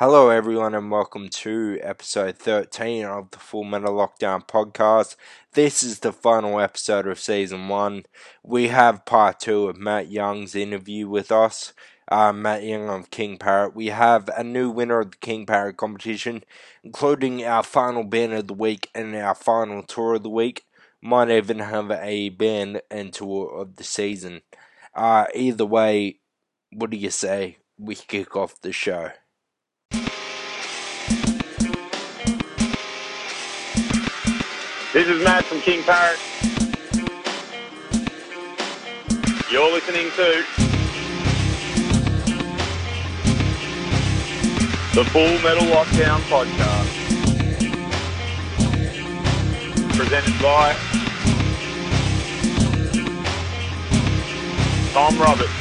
Hello, everyone, and welcome to episode 13 of the Full Metal Lockdown podcast. This is the final episode of season one. We have part two of Matt Young's interview with us. Uh, Matt Young of King Parrot. We have a new winner of the King Parrot competition, including our final band of the week and our final tour of the week. Might even have a band and tour of the season. Uh, either way, what do you say? We kick off the show. This is Matt from King Parrot. You're listening to the Full Metal Lockdown podcast. Presented by Tom Roberts.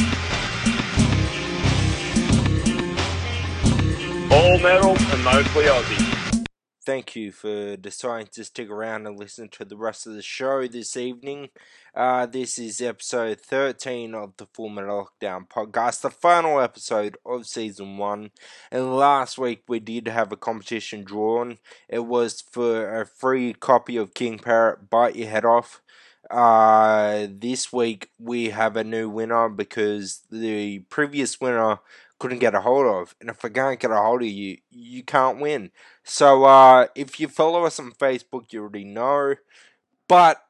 All metal and mostly Aussie thank you for deciding to stick around and listen to the rest of the show this evening. Uh, this is episode 13 of the Full Metal Lockdown podcast, the final episode of season one. And last week we did have a competition drawn. It was for a free copy of King Parrot Bite Your Head Off. Uh, this week we have a new winner because the previous winner couldn't get a hold of. And if I can't get a hold of you, you can't win. So uh, if you follow us on Facebook, you already know. But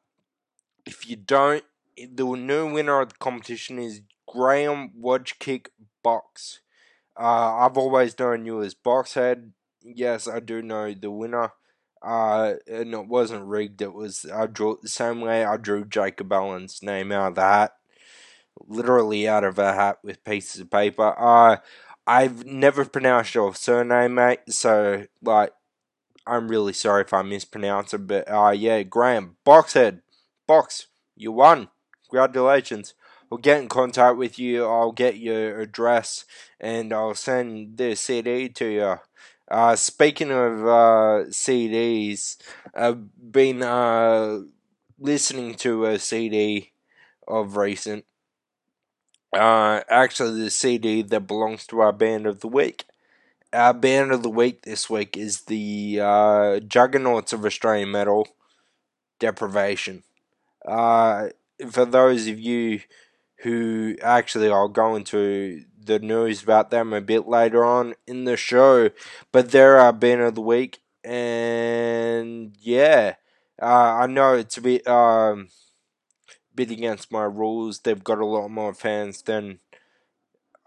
if you don't, the new winner of the competition is Graham Wodgekick Box. Uh, I've always known you as Boxhead. Yes, I do know the winner. Uh, and it wasn't rigged. It was I drew it the same way I drew Jacob Allen's name out of the hat literally out of a hat with pieces of paper. Uh, I've never pronounced your surname, mate, so, like, I'm really sorry if I mispronounce it, but, uh, yeah, Graham, Boxhead, Box, you won. Congratulations. We'll get in contact with you. I'll get your address and I'll send the CD to you. Uh, speaking of uh, CDs, I've been uh, listening to a CD of recent uh, actually the CD that belongs to our band of the week. Our band of the week this week is the uh, Juggernauts of Australian Metal, Deprivation. Uh, for those of you who actually I'll go into the news about them a bit later on in the show, but they're our band of the week, and yeah, uh, I know it's a bit um, bit against my rules. They've got a lot more fans than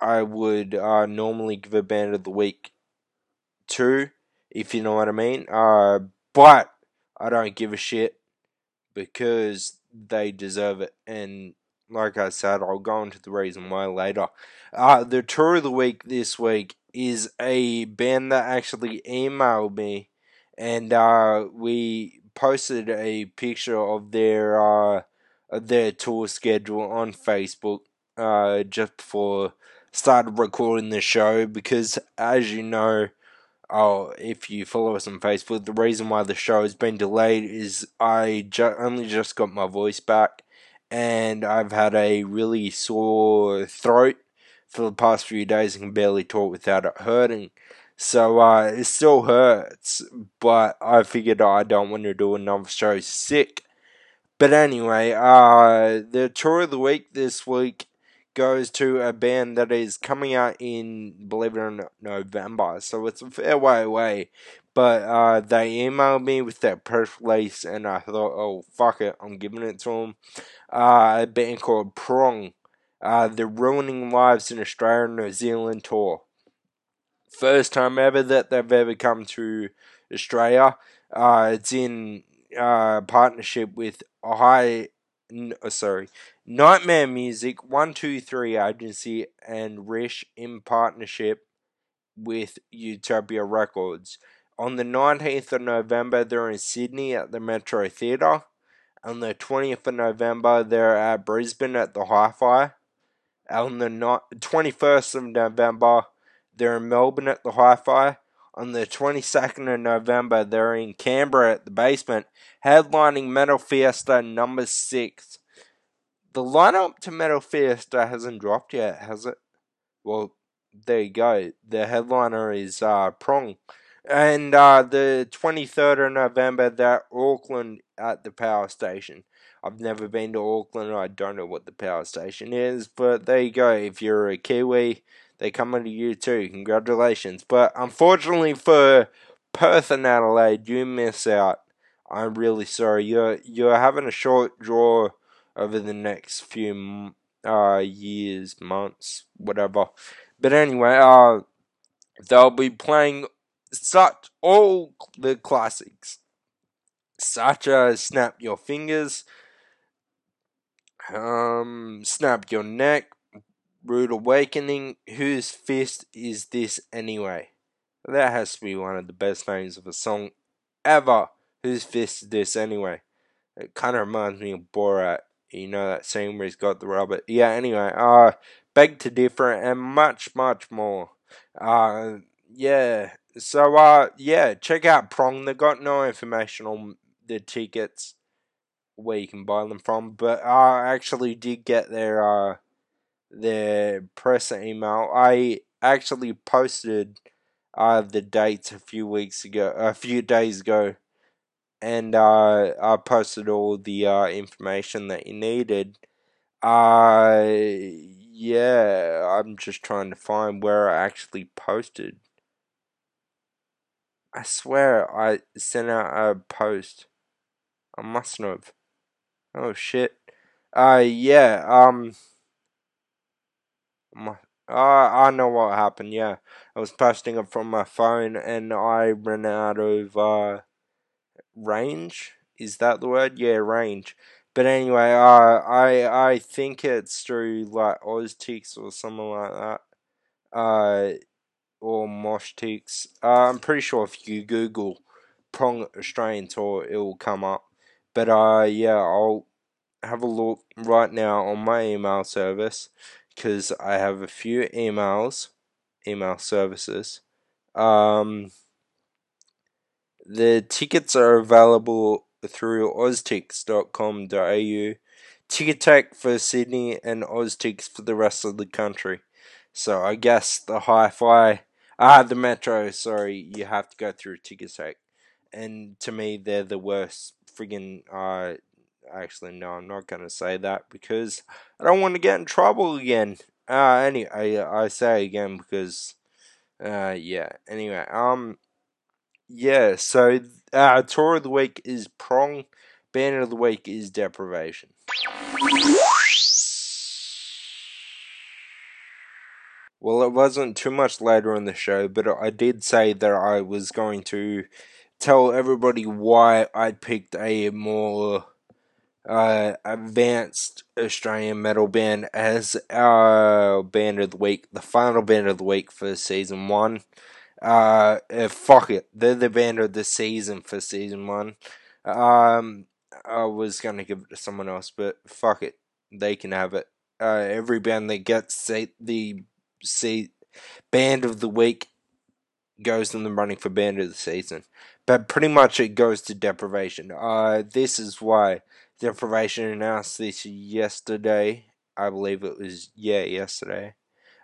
I would uh, normally give a band of the week to, if you know what I mean. Uh, but I don't give a shit because they deserve it. And like I said, I'll go into the reason why later. Uh, the tour of the week this week is a band that actually emailed me, and uh, we posted a picture of their uh, their tour schedule on Facebook uh, just before started recording the show because, as you know, oh, if you follow us on Facebook, the reason why the show has been delayed is I ju- only just got my voice back and I've had a really sore throat for the past few days and can barely talk without it hurting. So uh, it still hurts, but I figured I don't want to do another show sick. But anyway, uh, the tour of the week this week goes to a band that is coming out in, believe it or not, November. So it's a fair way away. But uh, they emailed me with that press release, and I thought, oh, fuck it, I'm giving it to them. Uh, a band called Prong. Uh, the Ruining Lives in Australia and New Zealand tour. First time ever that they've ever come to Australia. Uh, it's in uh, partnership with Ohio, uh, sorry, Nightmare Music, One Two Three Agency, and Rish in partnership with Utopia Records. On the 19th of November, they're in Sydney at the Metro Theatre. On the 20th of November, they're at Brisbane at the Hi Fi. On the 21st of November, they're in Melbourne at the Hi Fi on the 22nd of November, they're in Canberra at the basement, headlining Metal Fiesta number 6. The lineup to Metal Fiesta hasn't dropped yet, has it? Well, there you go. The headliner is uh, Prong. And uh, the 23rd of November, they're Auckland at the power station. I've never been to Auckland. I don't know what the power station is, but there you go. If you're a Kiwi, they come under you too. Congratulations. But unfortunately for Perth and Adelaide, you miss out. I'm really sorry. You're you're having a short draw over the next few uh years, months, whatever. But anyway, uh, they'll be playing such all the classics, such as Snap Your Fingers, um, Snap Your Neck, Rude Awakening. Whose fist is this anyway? That has to be one of the best names of a song ever. Whose fist is this anyway? It kind of reminds me of Borat. You know that scene where he's got the rubber. Yeah. Anyway, uh, beg to differ and much, much more. Uh, yeah. So, uh, yeah, check out Prong. They got no information on the tickets where you can buy them from, but I actually did get their uh their press email. I actually posted uh the dates a few weeks ago, a few days ago, and uh I posted all the uh information that you needed. Uh yeah, I'm just trying to find where I actually posted. I swear I sent out a post. I mustn't have. Oh shit. Uh yeah, um my, uh, I know what happened, yeah. I was posting it from my phone and I ran out of uh range. Is that the word? Yeah, range. But anyway, uh I I think it's through like Oztix or something like that. Uh or Moshtix. Uh, I'm pretty sure if you Google Prong Australian Tour, it will come up. But uh, yeah, I'll have a look right now on my email service because I have a few emails, email services. Um, the tickets are available through oztix.com.au, Ticketek for Sydney, and Oztix for the rest of the country. So I guess the hi-fi, ah, the metro. Sorry, you have to go through Ticketek, and to me, they're the worst friggin' uh, actually no i'm not going to say that because i don't want to get in trouble again. Uh anyway i, I say again because uh yeah. Anyway um yeah so uh tour of the week is prong band of the week is deprivation. Well it wasn't too much later in the show but i did say that i was going to tell everybody why i picked a more uh, advanced Australian metal band as our band of the week, the final band of the week for season one. Uh, uh, fuck it, they're the band of the season for season one. Um, I was gonna give it to someone else, but fuck it, they can have it. Uh, every band that gets the see band of the week goes in the running for band of the season. But pretty much it goes to deprivation. Uh, this is why Deprivation announced this yesterday. I believe it was, yeah, yesterday.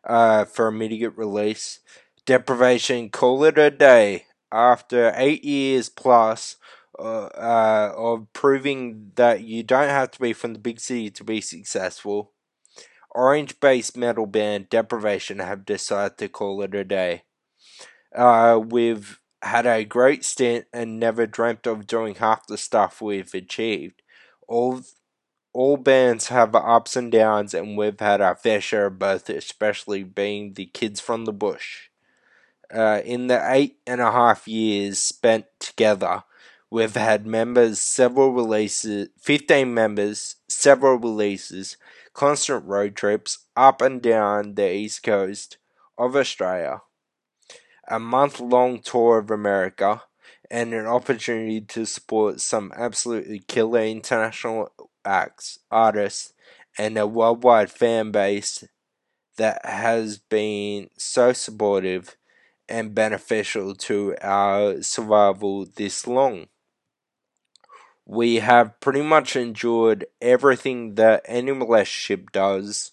Uh, for immediate release. Deprivation, call it a day. After eight years plus uh, uh, of proving that you don't have to be from the big city to be successful, orange based metal band Deprivation have decided to call it a day. Uh, we've had a great stint and never dreamt of doing half the stuff we've achieved all all bands have ups and downs, and we've had our fair share of both, especially being the kids from the bush. Uh, in the eight and a half years spent together, we've had members, several releases, 15 members, several releases, constant road trips up and down the east coast of Australia, a month long tour of America, and an opportunity to support some absolutely killer international acts, artists, and a worldwide fan base that has been so supportive and beneficial to our survival this long. We have pretty much endured everything that any relationship does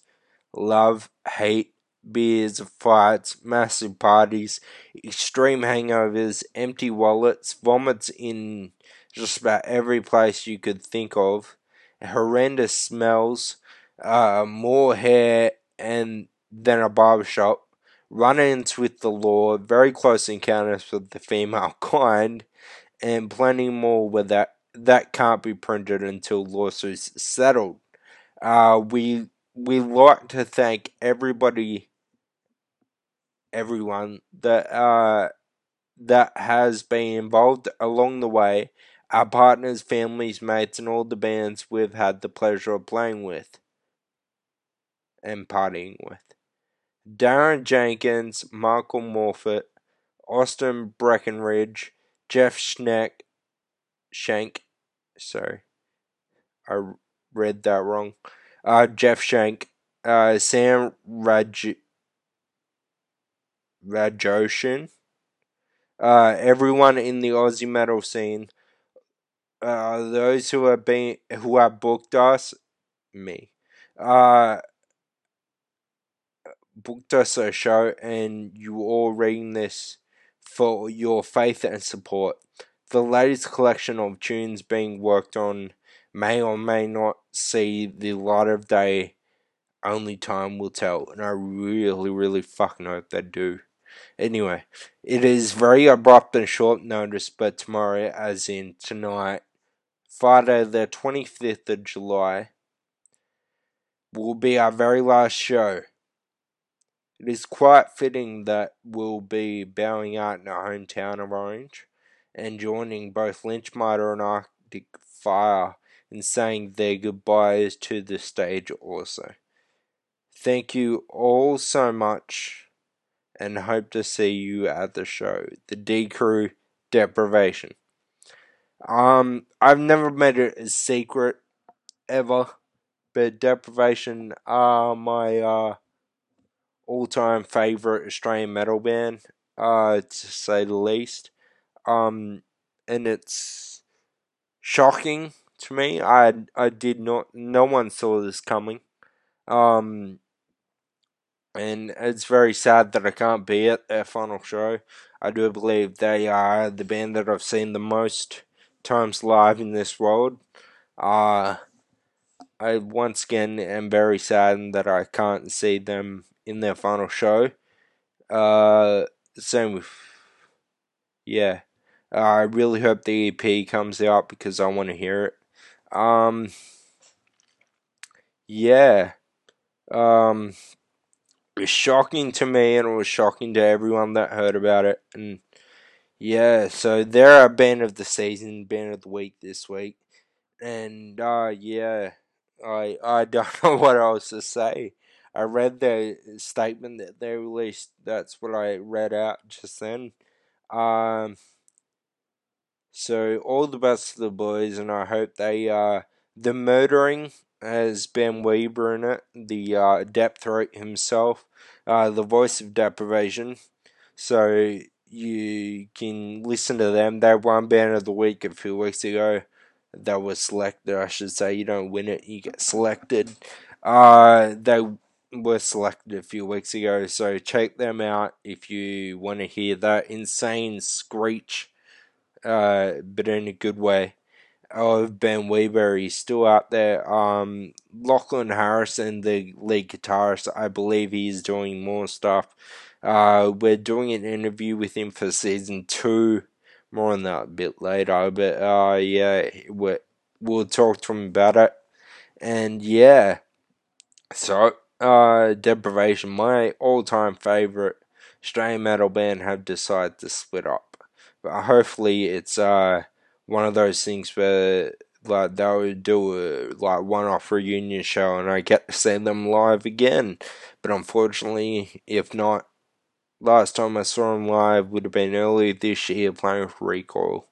love, hate, beers, fights, massive parties, extreme hangovers, empty wallets, vomits in just about every place you could think of, horrendous smells, uh, more hair and than a barbershop, run-ins with the law, very close encounters with the female kind, and plenty more where that that can't be printed until lawsuits settled. Uh, we we like to thank everybody, everyone that uh, that has been involved along the way. Our partners, families, mates, and all the bands we've had the pleasure of playing with and partying with. Darren Jenkins, Michael Morfitt, Austin Breckenridge, Jeff Schneck, Shank, sorry, I read that wrong. Uh, Jeff Shank, uh, Sam Raj, Rajoshin, uh, everyone in the Aussie metal scene, uh, those who have been who have booked us, me, uh, booked us a show, and you all reading this for your faith and support. The latest collection of tunes being worked on may or may not see the light of day. Only time will tell, and I really, really fucking hope they do. Anyway, it is very abrupt and short notice, but tomorrow, as in tonight, Friday the 25th of July, will be our very last show. It is quite fitting that we'll be bowing out in our hometown of Orange and joining both Lynchmiter and Arctic Fire in saying their goodbyes to the stage also. Thank you all so much and hope to see you at the show. The D Crew Deprivation. Um, I've never made it a secret ever, but Deprivation are my uh all time favorite Australian metal band, uh, to say the least. Um, and it's shocking to me. I I did not. No one saw this coming. Um, and it's very sad that I can't be at their final show. I do believe they are the band that I've seen the most times live in this world. Uh, I once again am very saddened that I can't see them in their final show. Uh, same with, yeah. I really hope the EP comes out because I want to hear it. Um, yeah. Um, was shocking to me and it was shocking to everyone that heard about it. And yeah, so they're a band of the season, band of the week this week. And uh, yeah, I I don't know what else to say. I read the statement that they released. That's what I read out just then. Um, so all the best to the boys, and I hope they uh the murdering has Ben Weber in it, the uh, Deep Throat himself, uh, the voice of deprivation. So you can listen to them. They won Band of the Week a few weeks ago. That was selected, I should say. You don't win it, you get selected. Uh, they were selected a few weeks ago, so check them out if you want to hear that insane screech, uh, but in a good way. Of Ben Weber, he's still out there. Um, Lachlan Harrison, the lead guitarist, I believe he's doing more stuff. Uh, we're doing an interview with him for season two. More on that a bit later, but uh, yeah, we we'll talk to him about it. And yeah, so uh, Deprivation, my all-time favorite Australian metal band, have decided to split up. But hopefully, it's uh one of those things where like they would do a like one-off reunion show, and I get to see them live again. But unfortunately, if not, last time I saw them live would have been early this year playing with Recoil.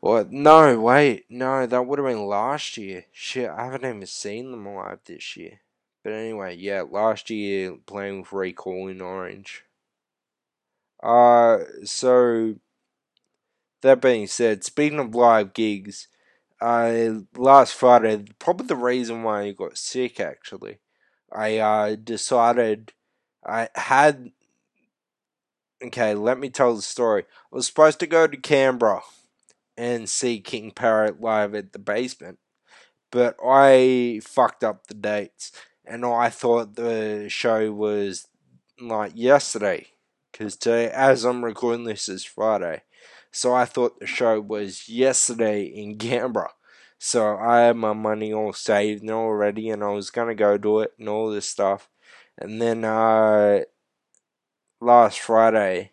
What? No, wait, no, that would have been last year. Shit, I haven't even seen them live this year. But anyway, yeah, last year playing with Recoil in Orange. Uh, so that being said, speaking of live gigs, uh, last Friday, probably the reason why I got sick actually. I uh, decided I had. Okay, let me tell the story. I was supposed to go to Canberra and see King Parrot live at the basement, but I fucked up the dates, and I thought the show was like yesterday, because today, as I'm recording this, is Friday. So I thought the show was yesterday in Canberra. So I had my money all saved and already, and I was gonna go do it and all this stuff. And then uh, last Friday,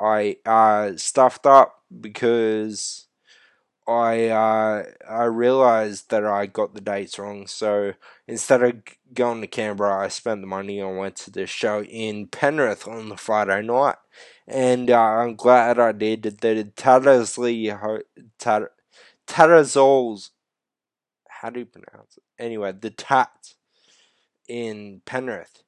I uh, stuffed up because I uh, I realized that I got the dates wrong. So instead of going to Canberra, I spent the money and went to the show in Penrith on the Friday night. And uh, I'm glad I did. The Tat, Tattersalls. How do you pronounce it? Anyway, the Tat in Penrith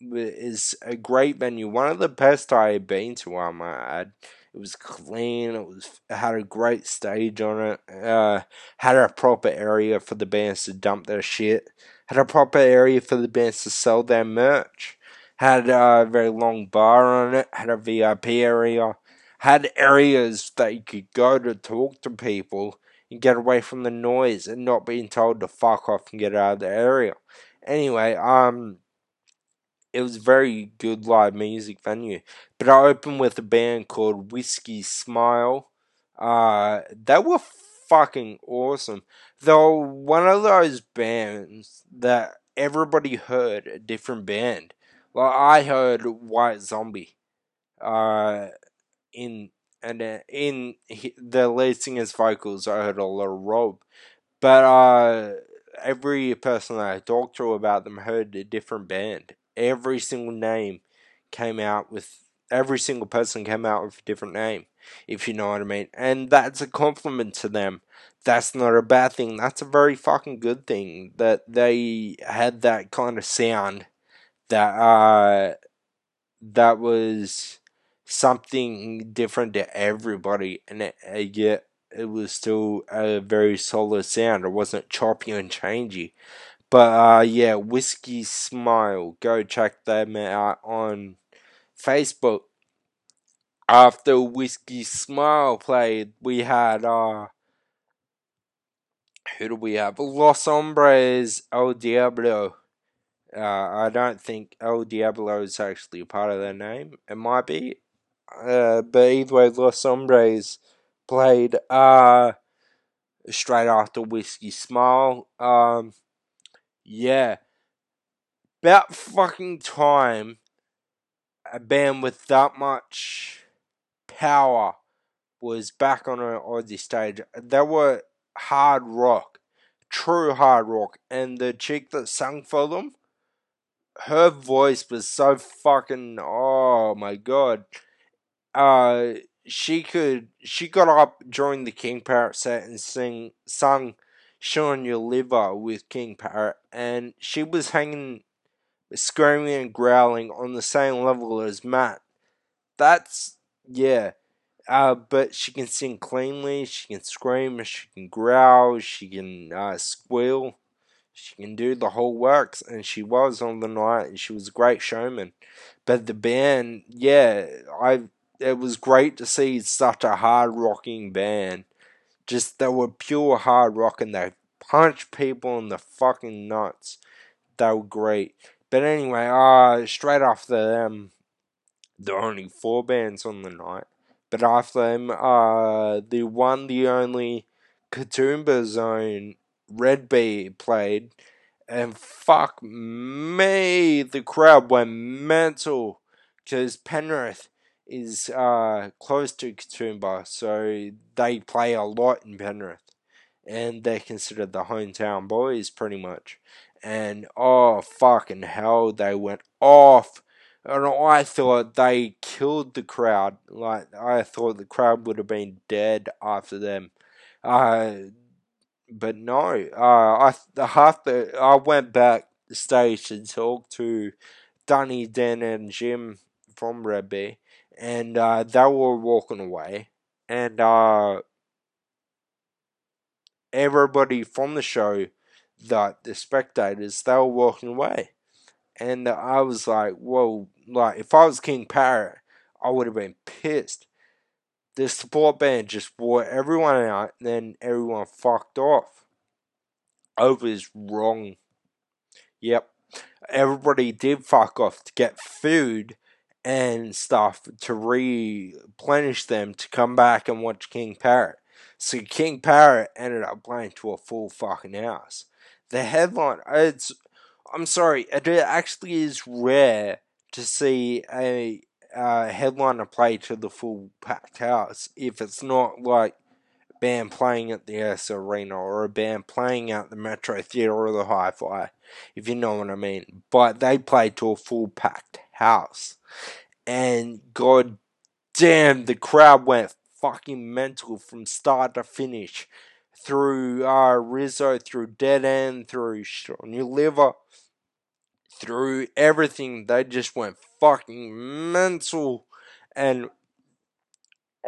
is a great venue. One of the best I have been to, I might add. It was clean. It was it had a great stage on it. Uh, had a proper area for the bands to dump their shit. Had a proper area for the bands to sell their merch. Had a very long bar on it. Had a VIP area. Had areas that you could go to talk to people and get away from the noise and not being told to fuck off and get out of the area. Anyway, um, it was very good live music venue. But I opened with a band called Whiskey Smile. Uh, they were fucking awesome. Though one of those bands that everybody heard a different band. Like I heard White Zombie. Uh, in and uh, in the lead singer's vocals, I heard a lot of Rob. But uh, every person I talked to about them heard a different band every single name came out with every single person came out with a different name, if you know what I mean. And that's a compliment to them. That's not a bad thing. That's a very fucking good thing that they had that kind of sound that uh that was something different to everybody and it, yet it was still a very solid sound. It wasn't choppy and changey. But uh, yeah, Whiskey Smile. Go check them out on Facebook. After Whiskey Smile played, we had uh, who do we have? Los Hombres El Diablo. Uh, I don't think El Diablo is actually a part of their name. It might be. Uh, but either way, Los Hombres played uh, straight after Whiskey Smile. Um, yeah. About fucking time a band with that much power was back on an Aussie stage. They were hard rock, true hard rock, and the chick that sang for them, her voice was so fucking oh my god. Uh, she could she got up during the King Parrot set and sing sung Showing Your Liver with King Parrot, and she was hanging, screaming and growling on the same level as Matt. That's, yeah. Uh, but she can sing cleanly, she can scream, she can growl, she can uh, squeal, she can do the whole works, and she was on the night, and she was a great showman. But the band, yeah, I it was great to see such a hard rocking band just they were pure hard rock and they punched people in the fucking nuts. They were great. But anyway, uh straight after them there only four bands on the night. But after them, uh the one the only Katoomba Zone Red Bee played and fuck me, the crowd went mental because Penrith is uh, close to Katoomba, so they play a lot in Penrith, and they're considered the hometown boys pretty much. And oh fucking hell, they went off, and I thought they killed the crowd. Like I thought the crowd would have been dead after them. Uh, but no, uh, I half the I went back stage to talk to Dunny, Dan, and Jim from Red Bee and uh, they were walking away, and uh, everybody from the show, that the spectators, they were walking away. and I was like, whoa, like if I was King Parrot, I would have been pissed. The support band just wore everyone out, and then everyone fucked off. Over is wrong. Yep, everybody did fuck off to get food and stuff to replenish them to come back and watch King Parrot. So King Parrot ended up playing to a full fucking house. The headline, it's, I'm sorry, it actually is rare to see a uh, headliner play to the full packed house if it's not like a band playing at the S Arena or a band playing at the Metro Theatre or the Hi Fi, if you know what I mean. But they played to a full packed house. And god damn, the crowd went fucking mental from start to finish. Through uh, Rizzo, through Dead End, through New Liver, through everything. They just went fucking mental. And,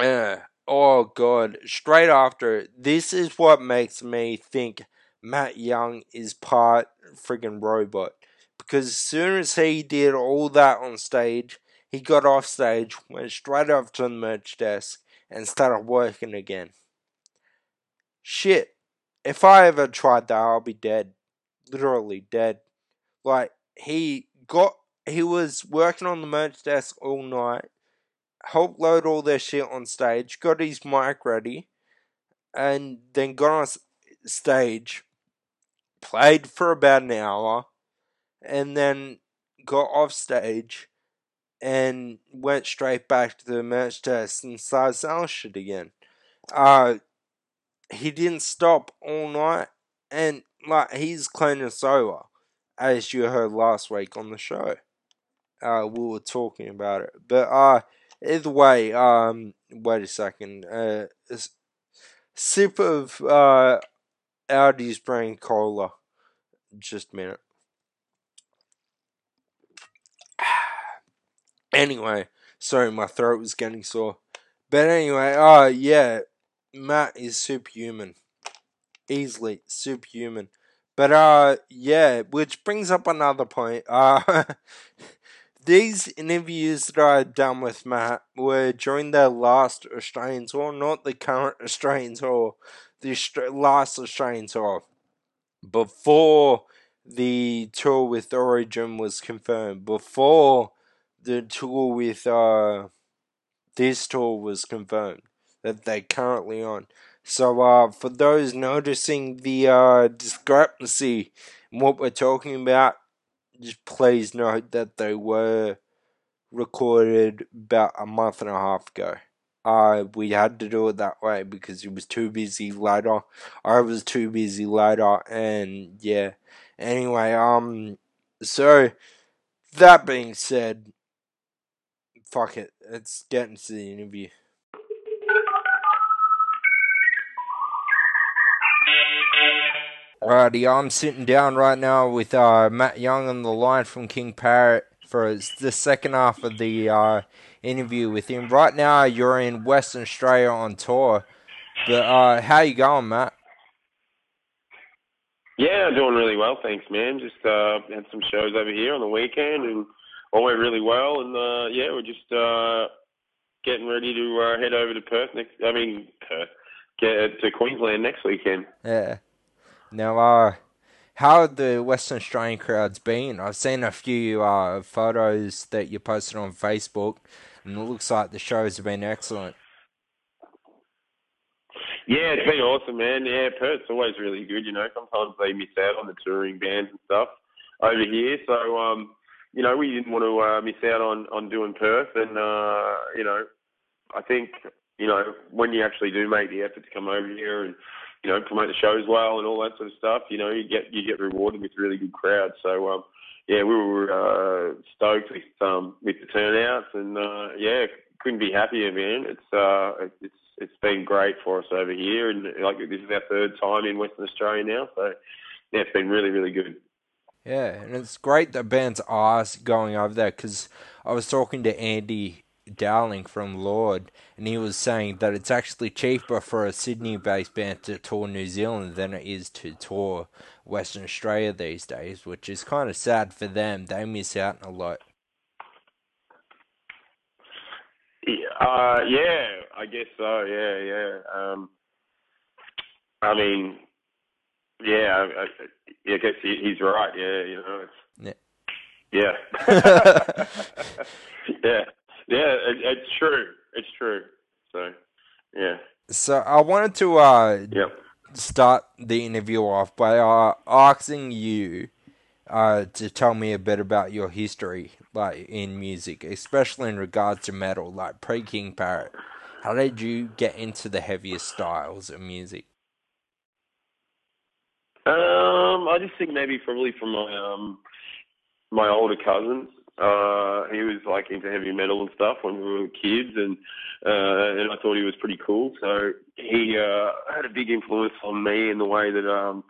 uh, oh god, straight after, this is what makes me think Matt Young is part friggin' robot. Because as soon as he did all that on stage, he got off stage, went straight up to the merch desk, and started working again. Shit. If I ever tried that, I'll be dead. Literally dead. Like, he got, he was working on the merch desk all night, helped load all their shit on stage, got his mic ready, and then got on stage, played for about an hour, and then got off stage and went straight back to the merch desk and started selling shit again. Uh, he didn't stop all night, and like he's clean and sober, as you heard last week on the show. Uh, we were talking about it, but uh, either way, um, wait a second, uh, sip of uh, Audi's Brain Cola. Just a minute. Anyway, sorry, my throat was getting sore. But anyway, uh, yeah, Matt is superhuman. Easily superhuman. But, uh, yeah, which brings up another point. Uh, these interviews that I've done with Matt were during the last Australian tour, not the current Australian tour, the last Australian tour. Before the tour with Origin was confirmed, before the tour with uh, this tour was confirmed that they're currently on. So uh, for those noticing the uh, discrepancy in what we're talking about, just please note that they were recorded about a month and a half ago. Uh, we had to do it that way because he was too busy later. I was too busy later, and yeah. Anyway, um, so that being said, fuck it. Let's get into the interview. Alrighty, I'm sitting down right now with uh, Matt Young on the line from King Parrot for the second half of the uh, interview with him. Right now, you're in Western Australia on tour, but uh, how you going, Matt? Yeah, doing really well, thanks, man. Just uh, had some shows over here on the weekend and all went really well, and uh, yeah, we're just uh, getting ready to uh, head over to Perth next. I mean, Perth, get to Queensland next weekend. Yeah. Now, uh, how have the Western Australian crowds been? I've seen a few uh, photos that you posted on Facebook, and it looks like the shows have been excellent. Yeah, it's been awesome, man. Yeah, Perth's always really good. You know, sometimes they miss out on the touring bands and stuff over here, so um, you know, we didn't want to uh, miss out on on doing Perth, and uh, you know, I think you know when you actually do make the effort to come over here and you know promote the shows well and all that sort of stuff, you know, you get you get rewarded with really good crowds. So um, yeah, we were uh, stoked with um, with the turnouts, and uh, yeah, couldn't be happier, man. It's uh, it's it's been great for us over here, and like this is our third time in Western Australia now, so yeah, it's been really really good. Yeah, and it's great that bands are going over there because I was talking to Andy Dowling from Lord, and he was saying that it's actually cheaper for a Sydney-based band to tour New Zealand than it is to tour Western Australia these days, which is kind of sad for them. They miss out a lot. Uh, yeah, I guess so. Yeah, yeah. Um, I mean, yeah, I, I, I guess he, he's right. Yeah, you know, it's, yeah, yeah, yeah, yeah. It, it's true. It's true. So, yeah. So I wanted to uh, yep. start the interview off by uh, asking you uh, to tell me a bit about your history, like in music, especially in regards to metal, like pre King Parrot. How did you get into the heaviest styles of music? Um, I just think maybe probably from my um my older cousins. Uh, he was like into heavy metal and stuff when we were kids, and uh, and I thought he was pretty cool. So he uh, had a big influence on me in the way that um,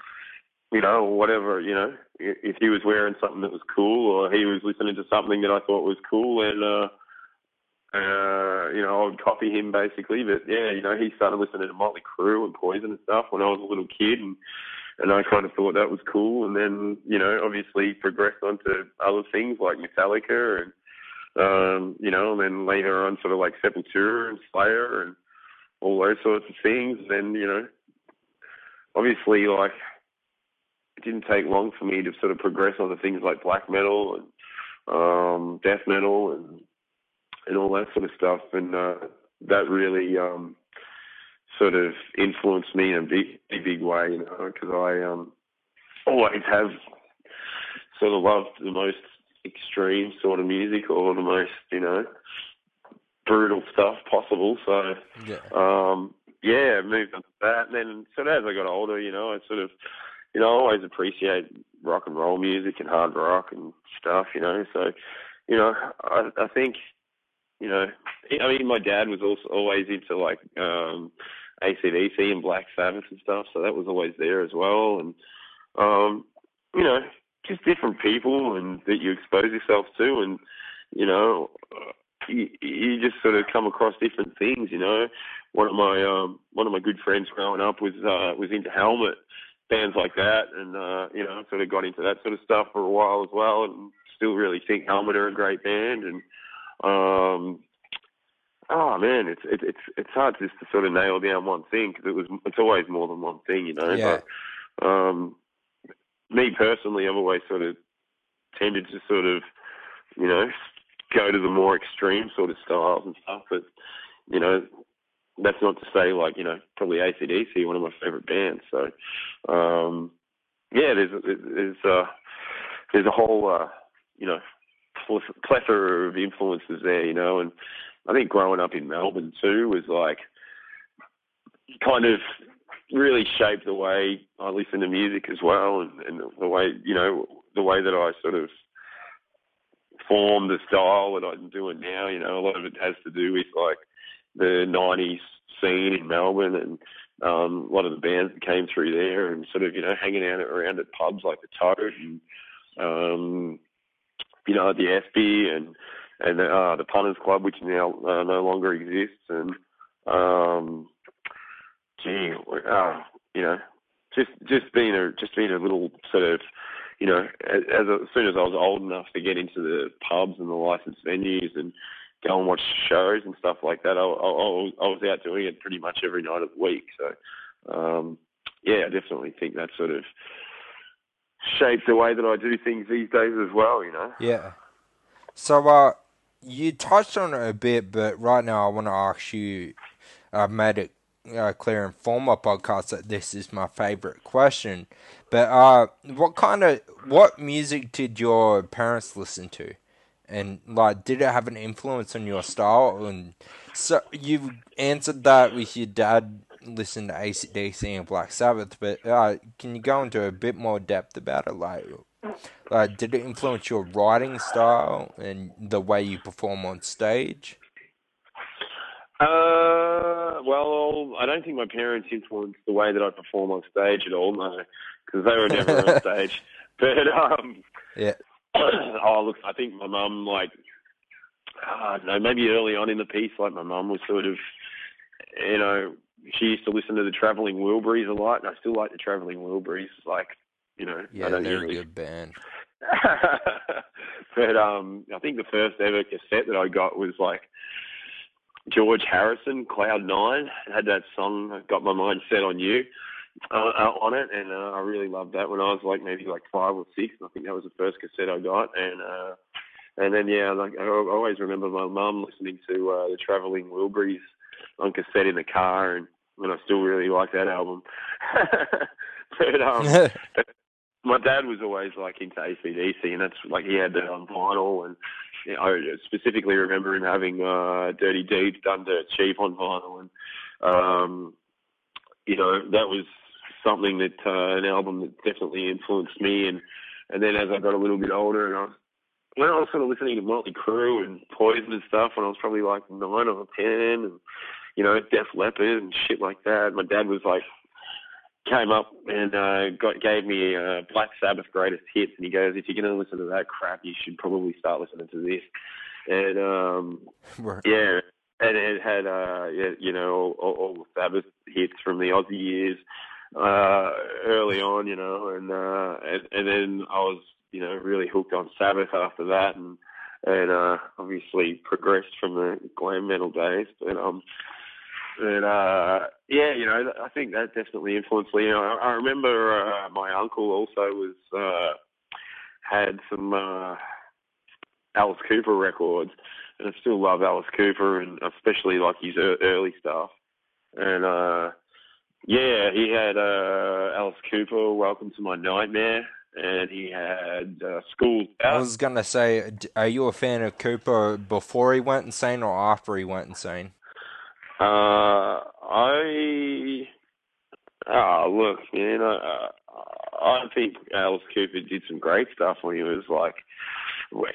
you know, whatever, you know, if he was wearing something that was cool, or he was listening to something that I thought was cool, and uh, uh, you know, I would copy him basically. But yeah, you know, he started listening to Motley Crue and Poison and stuff when I was a little kid, and and I kind of thought that was cool. And then, you know, obviously progressed on to other things like Metallica and, um, you know, and then later on sort of like Sepultura and Slayer and all those sorts of things. And then, you know, obviously like it didn't take long for me to sort of progress on the things like black metal and um, death metal and and all that sort of stuff. And uh, that really um, sort of influenced me in a big, big, big way, you know, because I um, always have sort of loved the most extreme sort of music or the most, you know, brutal stuff possible. So, Yeah. um, yeah, moved on to that. And then sort of as I got older, you know, I sort of, you know, I always appreciate rock and roll music and hard rock and stuff, you know. So, you know, I, I think, you know, I mean, my dad was also always into like um ACDC and Black Sabbath and stuff, so that was always there as well. And um, you know, just different people and that you expose yourself to, and you know, you, you just sort of come across different things. You know, one of my um, one of my good friends growing up was uh, was into Helmet bands like that, and uh, you know, sort of got into that sort of stuff for a while as well, and still really think Helmet are a great band, and um, oh man, it's it, it's it's hard just to sort of nail down one thing because it was it's always more than one thing, you know. Yeah. But um, me personally, I've always sort of tended to sort of, you know, go to the more extreme sort of styles and stuff. But you know, that's not to say like you know probably ACDC, one of my favorite bands. So um, yeah, there's there's uh, there's a whole uh, you know plethora of influences there, you know, and I think growing up in Melbourne too was like kind of really shaped the way I listen to music as well, and, and the way you know the way that I sort of form the style that I'm doing now. You know, a lot of it has to do with like the '90s scene in Melbourne and um, a lot of the bands that came through there, and sort of you know hanging out around at pubs like the Toad and um, you know the Espy and and uh, the Punters Club, which now uh, no longer exists, and um, gee, uh, you know, just just being a just being a little sort of, you know, as, as, soon as I was old enough to get into the pubs and the licensed venues and go and watch shows and stuff like that, I, I, I was out doing it pretty much every night of the week. So, um, yeah, I definitely think that sort of shaped the way that I do things these days as well. You know. Yeah. So, uh, you touched on it a bit, but right now I want to ask you. I've made it uh, clear in former podcasts that this is my favorite question. But uh, what kind of what music did your parents listen to, and like did it have an influence on your style? And so you've answered that with your dad listened to ACDC and Black Sabbath, but uh, can you go into a bit more depth about it, like? Uh, did it influence your writing style and the way you perform on stage? Uh, well, I don't think my parents influenced the way that I perform on stage at all, no, because they were never on stage. But um, Yeah. oh, look, I think my mum like I don't know, maybe early on in the piece, like my mum was sort of, you know, she used to listen to the Travelling Wilburys a lot, and I still like the Travelling Wilburys. Like, you know, Yeah, they're usually a good band. but um, I think the first ever cassette that I got was like George Harrison, Cloud Nine. It had that song, Got My Mind Set on You, uh, uh, on it, and uh, I really loved that when I was like maybe like five or six. I think that was the first cassette I got, and uh, and then yeah, like I always remember my mum listening to uh, the Travelling Wilburys on cassette in the car, and and I still really like that album. but um, my dad was always like into ACDC, and that's like he had that on vinyl, and you know, I specifically remember him having uh, "Dirty Deeds Done Dirt Cheap" on vinyl, and um, you know that was something that uh, an album that definitely influenced me, and and then as I got a little bit older, and I was when I was sort of listening to Motley Crue and Poison and stuff, when I was probably like nine or ten, and you know Def Leppard and shit like that, my dad was like came up and uh, got gave me uh, Black Sabbath greatest hits, and he goes, "If you're going to listen to that crap, you should probably start listening to this." And um, Right. yeah, and it had uh, yeah, you know all, all the Sabbath hits from the Ozzy years uh, early on, you know, and uh, and and then I was you know really hooked on Sabbath after that, and and uh, obviously progressed from the glam metal days, but um. And uh, yeah, you know, I think that definitely influenced me. You know, I, I remember uh, my uncle also was uh, had some uh, Alice Cooper records, and I still love Alice Cooper, and especially like his ear- early stuff. And uh, yeah, he had uh, Alice Cooper, "Welcome to My Nightmare," and he had uh, "School's I was gonna say, are you a fan of Cooper before he went insane or after he went insane? Uh, I oh look, man, I, I think Alice Cooper did some great stuff when he was like,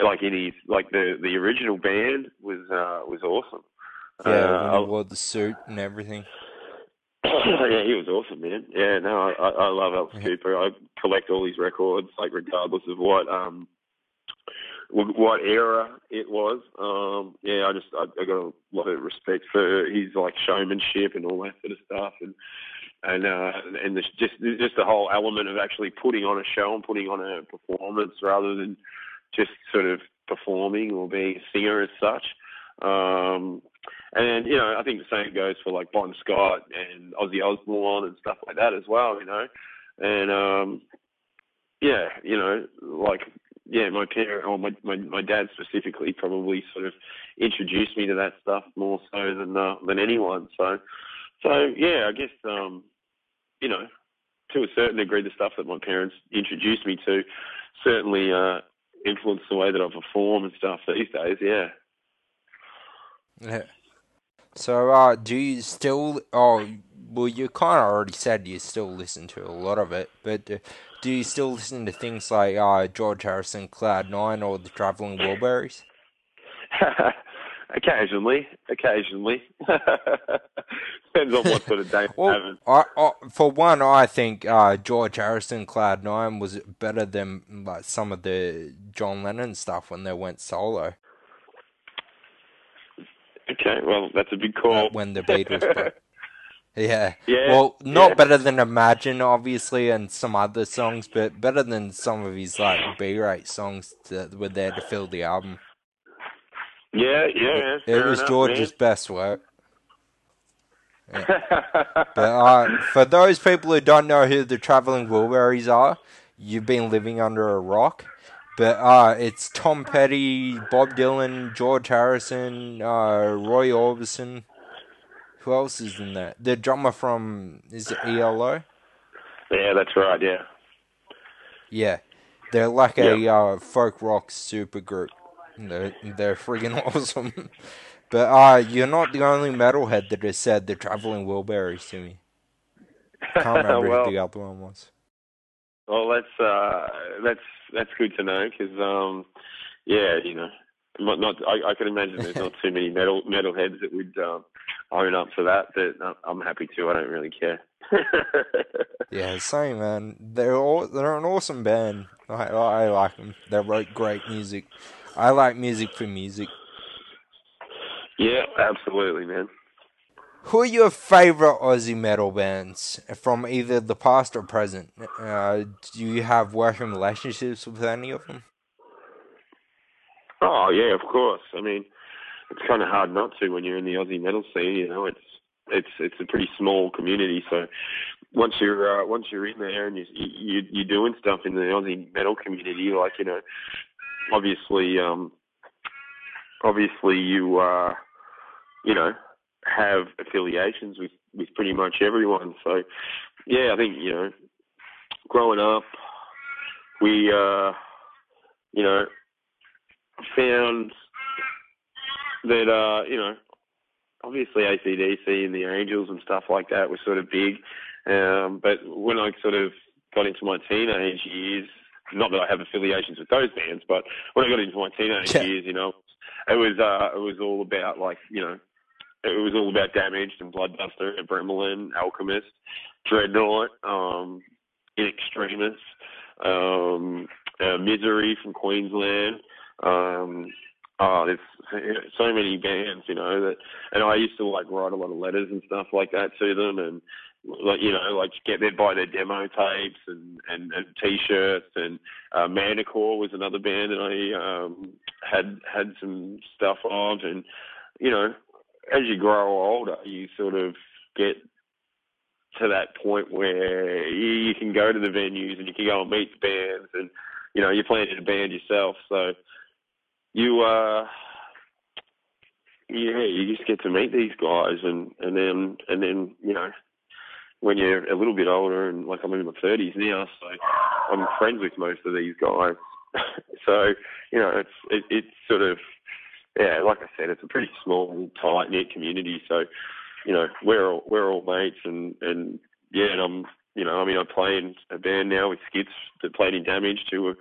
like in his like the the original band was uh was awesome. Yeah, Uh, he wore the suit and everything. yeah, he was awesome, man. Yeah, no, I, I love Alice Yeah. Cooper. I collect all his records, like regardless of what um what era it was. Um, yeah, I just I, I got a lot of respect for his like showmanship and all that sort of stuff, and and uh, and the, just just the whole element of actually putting on a show and putting on a performance rather than just sort of performing or being a singer as such. Um, and you know, I think the same goes for like Bon Scott and Ozzy Osbourne and stuff like that as well. You know, and um, yeah, you know, like yeah, my parent or my, my my dad specifically probably sort of introduced me to that stuff more so than uh, than anyone. So, so yeah, I guess um, you know, to a certain degree, the stuff that my parents introduced me to certainly uh, influenced the way that I perform and stuff these days. Yeah. Yeah. So, uh, do you still? Oh, well, you kind of already said you still listen to a lot of it, but uh, do you still listen to things like uh, George Harrison, Cloud Nine, or the Traveling Wilburys? occasionally, occasionally. Depends on what sort of day I'm Well, having. I, I, for one, I think uh, George Harrison, Cloud Nine was better than like some of the John Lennon stuff when they went solo. Okay, well, that's a big call. uh, when the Beatles. Yeah. Yeah, Well, not yeah. better than Imagine, obviously, and some other songs, but better than some of his like B-rate songs that were there to fill the album. yeah, yeah. it fair was enough, George's best work. But uh, for those people who don't know who the Traveling Wilburys are, you've been living under a rock. But uh, it's Tom Petty, Bob Dylan, George Harrison, uh, Roy Orbison. Who else is in that? The drummer from is it ELO? yeah, that's right. Yeah. Yeah, they're like a uh, folk rock super group. They're they're friggin' awesome. But uh, you're not the only metalhead that has said the Traveling Wilburys to me. Can't remember well, who the other one was. well, that's uh, that's that's good to know because um, yeah, you know, not, not I, I can imagine there's not too many metal metalheads that would um, own up to that, but uh, I'm happy to. I don't really care. Yeah, same man. They're all they're an awesome band. I I like them. They wrote great music. I like music for music. Yeah, absolutely, man. Who are your favorite Aussie metal bands from either the past or present? Uh, do you have working relationships with any of them? Oh yeah, of course. I mean, it's kind of hard not to when you're in the Aussie metal scene. You know, it's it's it's a pretty small community. So once you're uh, once you're in there and you, you you're doing stuff in the Aussie metal community, like you know, obviously um, obviously you uh, you know have affiliations with with pretty much everyone. So yeah, I think you know, growing up, we uh, you know found that uh, you know obviously ACDC and the Angels and stuff like that was sort of big. Um, but when I sort of got into my teenage years, not that I have affiliations with those bands, but when I got into my teenage yeah. years, you know, it was uh, it was all about like you know it was all about Damaged and Blood Duster and Bremelin, Alchemist, Dreadnought, um, In Extremis, um, uh, Misery from Queensland. Um, oh, there's so many bands, you know, that, and I used to like write a lot of letters and stuff like that to them, and like you know, like get there buy their demo tapes and and, and t-shirts, and uh, Manticore was another band that I um, had had some stuff of, and you know, as you grow older, you sort of get to that point where you can go to the venues and you can go and meet the bands, and you know, you're playing in a band yourself, so you uh yeah, you just get to meet these guys and and then and then you know when you're a little bit older and like I'm in my thirties now, so I'm friends with most of these guys. so you know it's it, it's sort of yeah, like I said, it's a pretty small, tight knit community. So you know we're all, we're all mates and and yeah, and I'm you know I mean I play in a band now with Skits that played in Damage too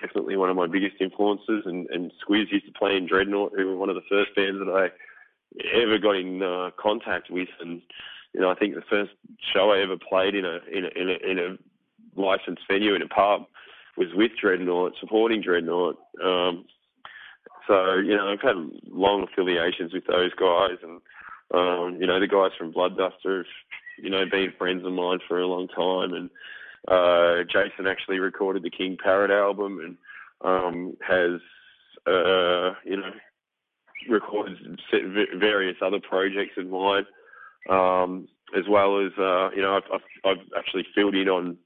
definitely one of my biggest influences. And, and Squiz used to play in Dreadnought, who were one of the first bands that I ever got in uh, contact with. And you know, I think the first show I ever played in a in a in a, in a licensed venue in a pub was with Dreadnought, supporting Dreadnought. Um, so you know, I've had long affiliations with those guys, and um, you know, the guys from Blood Duster have you know been friends of mine for a long time, and uh, Jason actually recorded the King Parrot album and um, has, uh, you know, recorded various other projects of mine, um, as well as, uh, you know, I've, I've, actually filled in on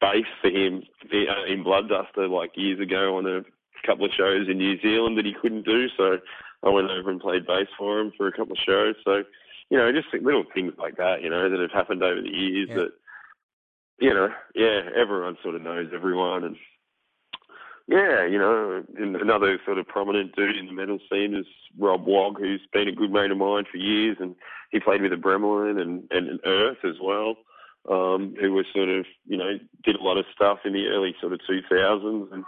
bass for him uh, in Blood Duster like years ago on a couple of shows in New Zealand that he couldn't do. So I went over and played bass for him for a couple of shows. So, you know, just little things like that, you know, that have happened over the years yeah. that you know, yeah, everyone sort of knows everyone, and yeah, you know, another sort of prominent dude in the metal scene is Rob Wog, who's been a good mate of mine for years, and he played with the Bremelin and and Earth as well. Um, who was sort of, you know, did a lot of stuff in the early sort of 2000s, and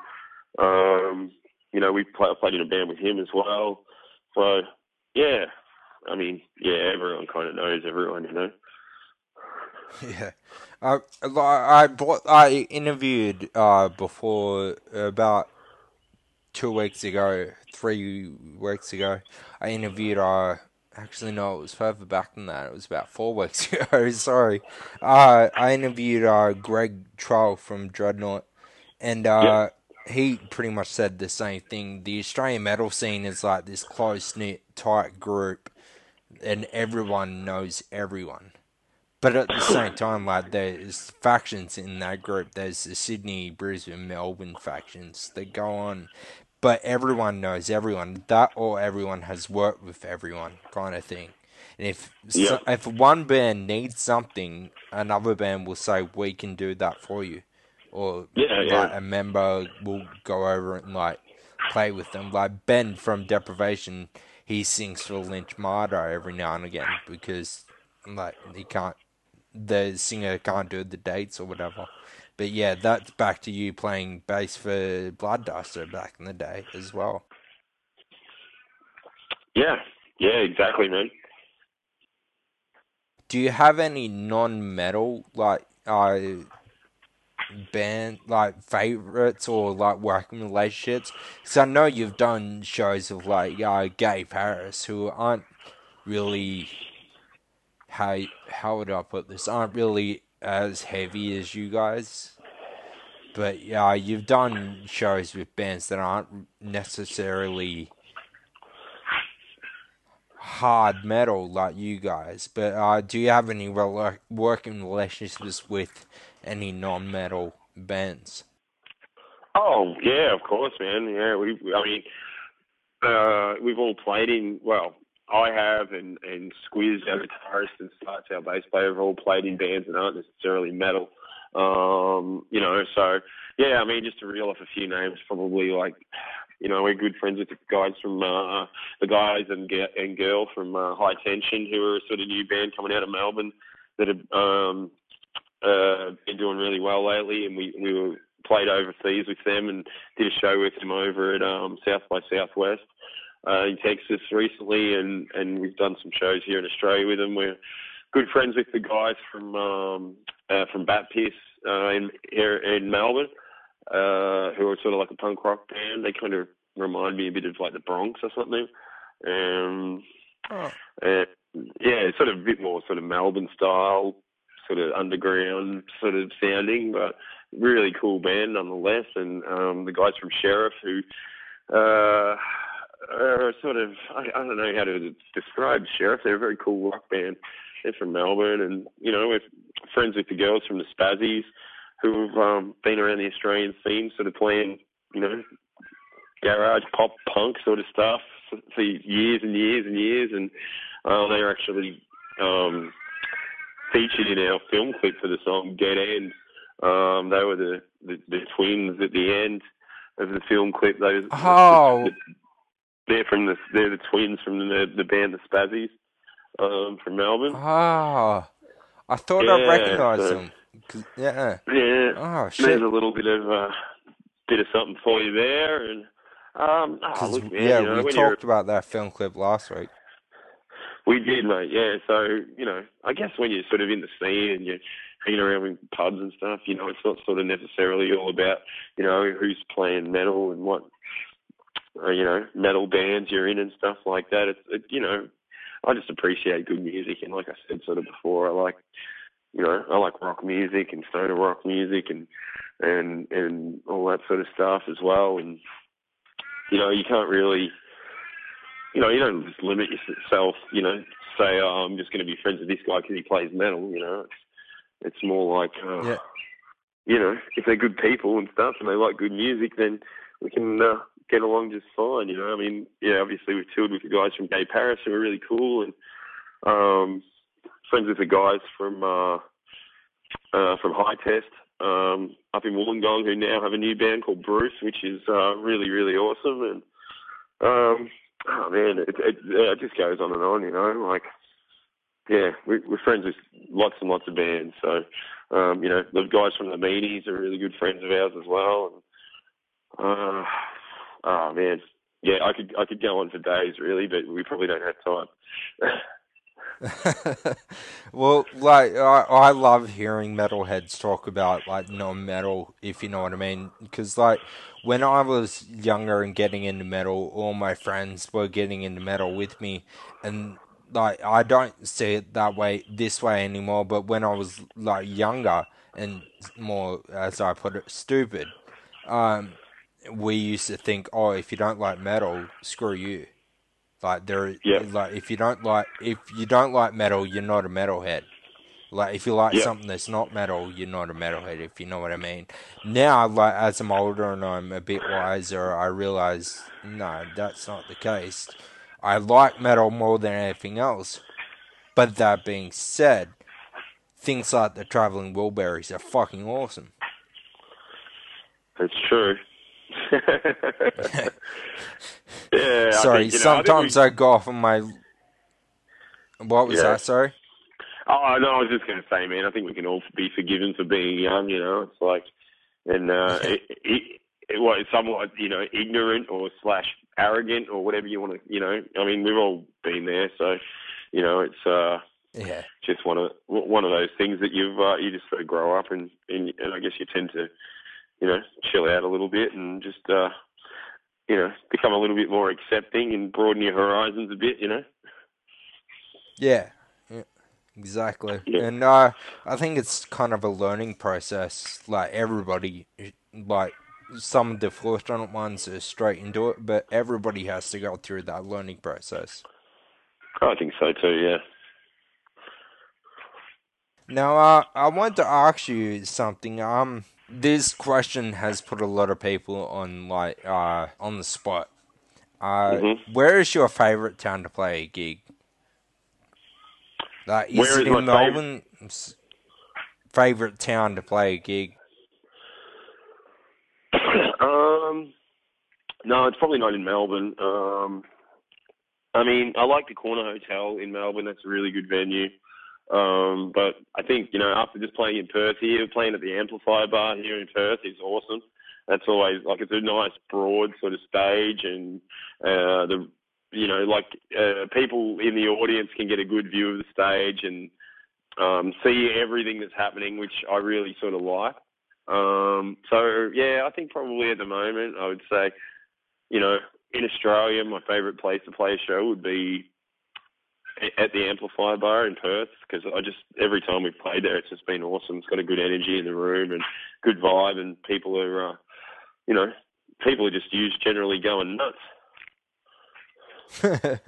um, you know, we play, played in a band with him as well. So, yeah, I mean, yeah, everyone kind of knows everyone, you know. Yeah. Uh, I bought, I interviewed uh, before about two weeks ago, three weeks ago. I interviewed. Uh, actually, no, it was further back than that. It was about four weeks ago. Sorry. Uh, I interviewed uh, Greg Troll from Dreadnought, and uh, he pretty much said the same thing. The Australian metal scene is like this close knit, tight group, and everyone knows everyone. But at the same time, like there's factions in that group. There's the Sydney, Brisbane, Melbourne factions that go on, but everyone knows everyone. That or everyone has worked with everyone, kind of thing. And if yeah. so, if one band needs something, another band will say we can do that for you, or yeah, like yeah. a member will go over and like play with them. Like Ben from Deprivation, he sings for Lynch Martyr every now and again because like he can't the singer can't do the dates or whatever. But yeah, that's back to you playing bass for Blood Bloodduster back in the day as well. Yeah, yeah, exactly, man. Do you have any non-metal like uh, band like favorites or like working relationships? Because I know you've done shows of like uh, Gay Paris who aren't really how how would I put this? Aren't really as heavy as you guys. But yeah, you've done shows with bands that aren't necessarily hard metal like you guys. But uh, do you have any rel- working relationships with any non-metal bands? Oh yeah, of course, man. Yeah, we. I mean, uh, we've all played in. Well, I have, and and Squiz, our guitarist, and Slatts, our bass player, have all played in bands that aren't necessarily metal. Um, you know, so yeah, I mean, just to reel off a few names, probably like, you know, we're good friends with the guys from uh, the guys and and girl from uh, High Tension, who are a sort of new band coming out of Melbourne that have um, uh, been doing really well lately, and we we were played overseas with them and did a show with them over at um, South by Southwest uh, in Texas recently, and and we've done some shows here in Australia with them. We're good friends with the guys from um, uh, from Bat Piss uh, in here in Melbourne, uh, who are sort of like a punk rock band. They kind of remind me a bit of like the Bronx or something. Um, oh. and yeah, sort of a bit more sort of Melbourne style, sort of underground sort of sounding, but really cool band nonetheless. And um, the guys from Sheriff who uh, are sort of I, I don't know how to describe Sheriff. They're a very cool rock band. They're from Melbourne, and you know we're friends with the girls from the Spazzies, who've um, been around the Australian scene, sort of playing you know garage pop punk sort of stuff for years and years and years, and uh, they're actually um, featured in our film clip for the song Dead End. Um, they were the, the, the twins at the end of the film clip. Those oh. The, they're from the they're the twins from the the band the Spazzies um, from Melbourne. Ah, I thought yeah, I recognised so, them. Yeah. Yeah. Oh shit. There's a little bit of uh, bit of something for you there, and um, oh, look, man, yeah, you know, we talked about that film clip last week. We did, mate. Yeah. So you know, I guess when you're sort of in the scene and you're hanging around with pubs and stuff, you know, it's not sort of necessarily all about you know who's playing metal and what uh, you know, metal bands you're in and stuff like that. It's, it, you know, I just appreciate good music, and like I said sort of before, I like, you know, I like rock music and stoner rock music and and and all that sort of stuff as well. And you know, you can't really, you know, you don't just limit yourself. You know, say, oh, I'm just going to be friends with this guy because he plays metal. You know, it's it's more like, uh, yeah. you know, if they're good people and stuff and they like good music, then we can uh, get along just fine. You know, I mean, yeah, obviously we've toured with the guys from Gay Paris who are really cool, and um, friends with the guys from uh, uh, from High Test um, up in Wollongong who now have a new band called Bruce, which is uh, really really awesome. And um, oh man, it, it, it just goes on and on. You know, like yeah, we, we're friends with lots and lots of bands. So um, you know, the guys from the Meanies are really good friends of ours as well. And, uh, oh man, yeah, I could I could go on for days really, but we probably don't have time. well, like I, I love hearing metalheads talk about like non-metal, if you know what I mean. Because like when I was younger and getting into metal, all my friends were getting into metal with me, and like I don't see it that way this way anymore. But when I was like younger and more, as I put it, stupid, um, we used to think, oh, if you don't like metal, screw you. Like there, yeah. like if you don't like if you don't like metal, you're not a metalhead. Like if you like yeah. something that's not metal, you're not a metalhead. If you know what I mean. Now, like as I'm older and I'm a bit wiser, I realize no, that's not the case. I like metal more than anything else. But that being said, things like the Traveling Wilburys are fucking awesome. That's true. yeah. Sorry, think, sometimes know, I, I, go off on my. What was yeah. that? Sorry. Oh no, I was just going to say, man. I think we can all be forgiven for being young. You know, it's like, and uh, it, it, it, what somewhat, you know, ignorant or slash arrogant or whatever you want to, you know. I mean, we've all been there, so you know, it's uh, Yeah. just one of one of those things that you've uh, you just sort of grow up and, and and I guess you tend to you know chill out a little bit and just uh, you know become a little bit more accepting and broaden your horizons a bit. You know. Yeah. yeah. Exactly. Yeah. And uh, I think it's kind of a learning process. Like everybody, like some of the fortunate ones are straight into it, but everybody has to go through that learning process. I think so too. Yeah. Now, uh, I wanted to ask you something. Um, this question has put a lot of people on like uh on the spot. Uh, Mhm. where is your favorite town to play a gig? Like, is Where it is in my favorite- Melbourne? Favorite town to play a gig? um, no, it's probably not in Melbourne. Um, I mean, I like the Corner Hotel in Melbourne. That's a really good venue. Um, but I think you know, after just playing in Perth here, playing at the Amplifier Bar here in Perth is awesome. That's always like it's a nice broad sort of stage, and uh, the you know like uh, people in the audience can get a good view of the stage and um, see everything that's happening, which I really sort of like. Um, so yeah, I think probably at the moment I would say, you know, in Australia, my favourite place to play a show would be at the Amplifier Bar in Perth because I just every time we've played there, it's just been awesome. It's got a good energy in the room and good vibe, and people are, uh, you know, people are just used generally going nuts.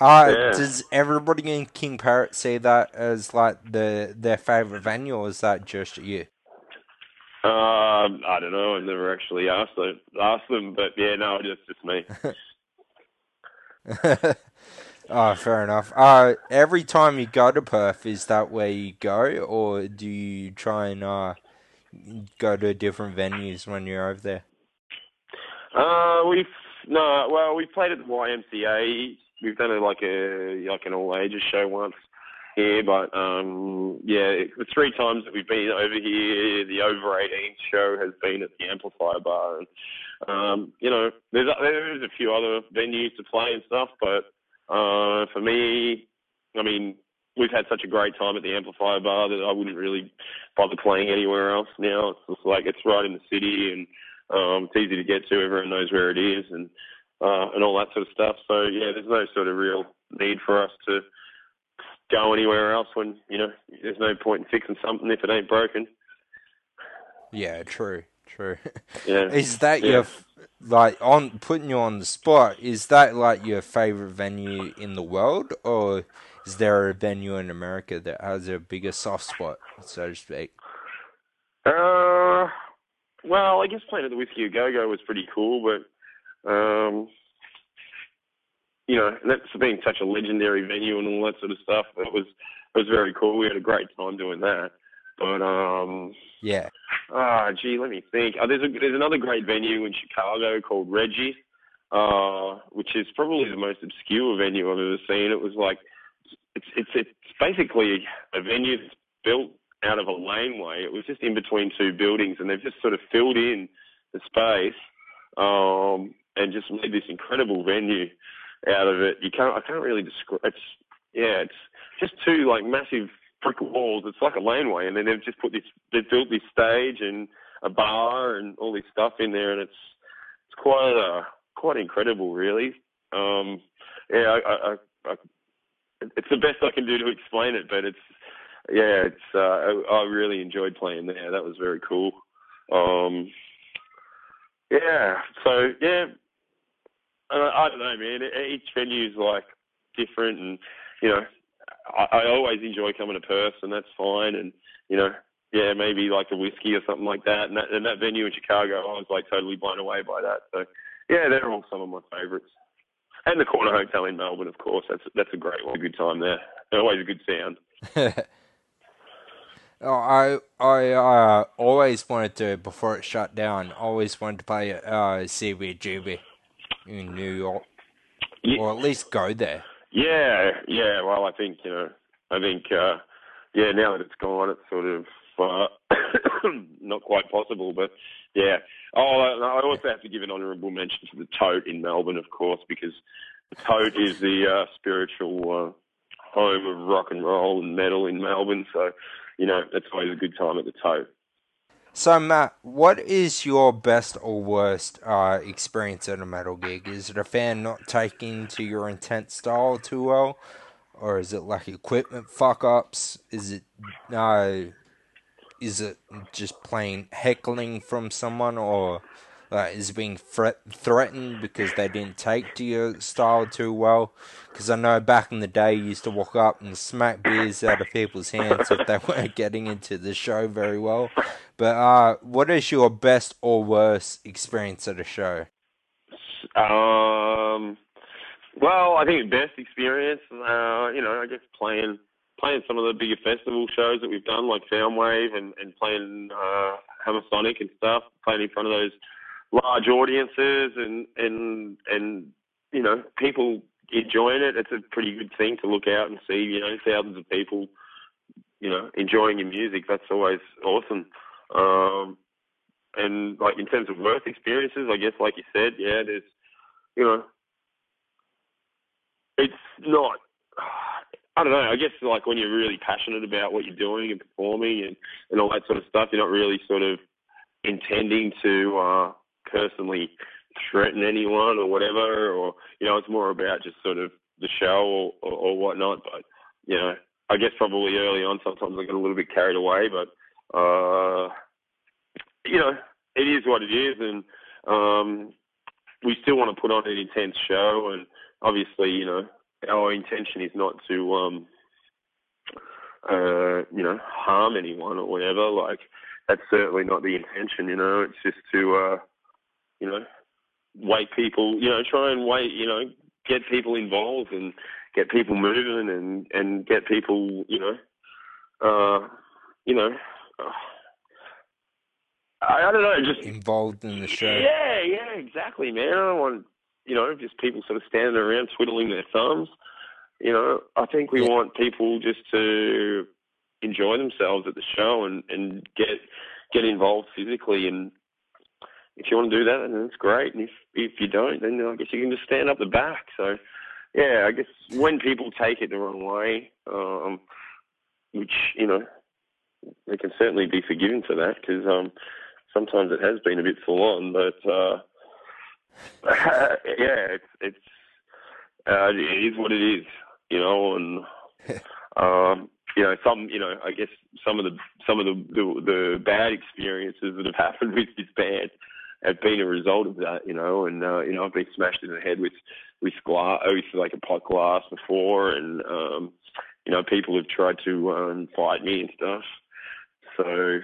uh, Yeah. Does everybody in King Parrot see that as like the their favorite venue, or is that just you? Um, I don't know. I've never actually asked them, asked them, but yeah, no, it's just me. oh, fair enough. Uh, every time you go to Perth, is that where you go, or do you try and uh, go to different venues when you're over there? Uh, we've no, well, we've played at the YMCA. We've done it like a like an all ages show once here, but um, yeah, the three times that we've been over here, the over 18 show has been at the Amplifier Bar, um, you know, there's there's a few other venues to play and stuff, but uh, for me, I mean, we've had such a great time at the Amplifier Bar that I wouldn't really bother playing anywhere else now. It's just like it's right in the city and um, it's easy to get to. Everyone knows where it is, and uh, and all that sort of stuff. So yeah, there's no sort of real need for us to go anywhere else when you know there's no point in fixing something if it ain't broken. Yeah, true, true. Yeah. Is that Yeah. your like on putting you on the spot? Is that like your favorite venue in the world, or is there a venue in America that has a bigger soft spot, so to speak? Uh, well, I guess playing at the Whiskey Go Go was pretty cool, but um, you know, that's being such a legendary venue and all that sort of stuff. It was it was very cool. We had a great time doing that. But um, Yeah, ah, gee, let me think. Oh, there's a, there's another great venue in Chicago called Reggie, uh, which is probably the most obscure venue I've ever seen. It was like it's it's it's basically a venue that's built out of a laneway. It was just in between two buildings, and they've just sort of filled in the space um, and just made this incredible venue out of it. You can't I can't really describe. It's yeah, it's just two like massive brick walls. It's like a laneway, and then they've just put this. They've built this stage and a bar and all this stuff in there, and it's it's quite uh, quite incredible, really. Um, yeah, I, I, I, it's the best I can do to explain it, but it's yeah, it's uh, I, I really enjoyed playing there. That was very cool. Um, yeah, so yeah, I, I don't know, man. Each venue's like different, and you know, I, I always enjoy coming to Perth, and that's fine. And you know, yeah, maybe like a whiskey or something like that. And that, and that venue in Chicago, I was like totally blown away by that. So yeah, they're all some of my favourites. And the Corner Hotel in Melbourne, of course. That's that's a great one, a good time there. Always a good sound. Oh, I I uh, always wanted to before it shut down. Always wanted to play at uh, CBGB in New York, Ye- or at least go there. Yeah, yeah. Well, I think you know, I think uh, yeah. Now that it's gone, it's sort of uh, not quite possible. But yeah. Oh, I also have to give an honourable mention to the Tote in Melbourne, of course, because the Tote is the uh, spiritual uh, home of rock and roll and metal in Melbourne. So, you know, it's always a good time at the Tote. So Matt, what is your best or worst uh, experience at a metal gig? Is it a fan not taking to your intense style too well, or is it like equipment fuck ups? Is it uh, is it just plain heckling from someone, or uh, is being threat- threatened because they didn't take to your style too well? Because I know back in the day, you used to walk up and smack beers out of people's hands if they weren't getting into the show very well. But uh, what is your best or worst experience at a show? Um, well, I think best experience, uh, you know, I guess playing playing some of the bigger festival shows that we've done, like Soundwave, and and playing uh, Hammersonic and stuff, playing in front of those large audiences and and and you know people enjoying it. It's a pretty good thing to look out and see. You know, thousands of people, you know, enjoying your music. That's always awesome. Um, and like in terms of work experiences, I guess, like you said, yeah, there's, you know, it's not. I don't know. I guess like when you're really passionate about what you're doing and performing and and all that sort of stuff, you're not really sort of intending to uh, personally threaten anyone or whatever, or you know, it's more about just sort of the show or, or, or whatnot. But you know, I guess probably early on, sometimes I get a little bit carried away, but uh, you know, it is what it is, and um, we still want to put on an intense show, and obviously, you know, our intention is not to, um, uh, you know, harm anyone or whatever. Like, that's certainly not the intention. You know, it's just to, uh, you know, wake people, you know, try and wait, you know, get people involved and get people moving and and get people, you know, uh, you know, uh, I, I don't know, just involved in the show. Yeah, yeah, exactly, man. I don't want, you know, just people sort of standing around twiddling their thumbs. You know, I think we Yeah. want people just to enjoy themselves at the show and and get get involved physically and if you want to do that, then that's great. And if if you don't, then I guess you can just stand up the back. So, yeah, I guess when people take it the wrong way, um, which you know, they can certainly be forgiven for that because um, sometimes it has been a bit full on. But uh, yeah, it's it's uh, it is what it is, you know, and um, you know, some, you know, I guess some of the some of the, the the bad experiences that have happened with this band have been a result of that, you know, and uh, you know, I've been smashed in the head with with glass, with like a pot glass before, and um, you know, people have tried to um, fight me and stuff. So,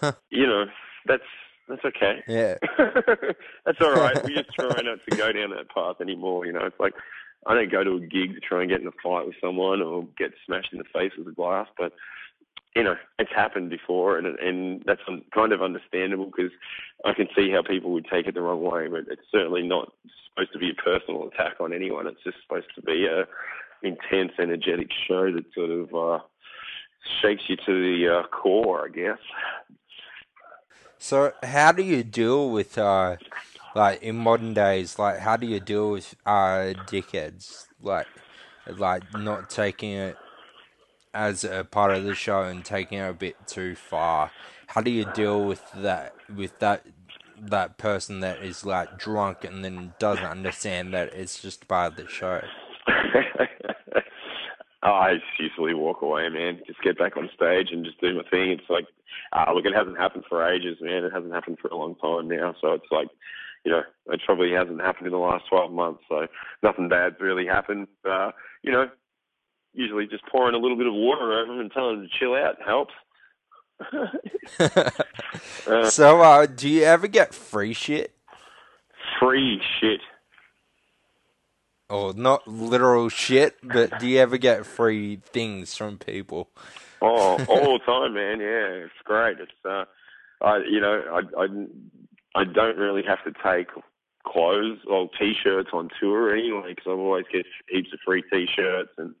Huh. you know, that's that's okay. Yeah. that's all right. We just try not to go down that path anymore. You know, it's like I don't go to a gig to try and get in a fight with someone or get smashed in the face with a glass, but you know, it's happened before, and and that's kind of understandable because I can see how people would take it the wrong way. But it's certainly not supposed to be a personal attack on anyone. It's just supposed to be a intense, energetic show that sort of uh, shakes you to the uh, core, I guess. So how do you deal with uh like in modern days, like how do you deal with uh dickheads? Like like not taking it as a part of the show and taking it a bit too far. How do you deal with that with that that person that is like drunk and then doesn't understand that it's just part of the show? I just usually walk away, man. Just get back on stage and just do my thing. It's like, uh, look, it hasn't happened for ages, man. It hasn't happened for a long time now. So it's like, you know, it probably hasn't happened in the last 12 months. So nothing bad's really happened. Uh, you know, usually just pouring a little bit of water over them and telling them to chill out helps. uh, so uh do you ever get free shit? free shit. Or not literal shit, but do you ever get free things from people? Oh, all the time, man. Yeah, it's great. It's uh, I you know I I I don't really have to take clothes or t-shirts on tour anyway because I always get heaps of free t-shirts and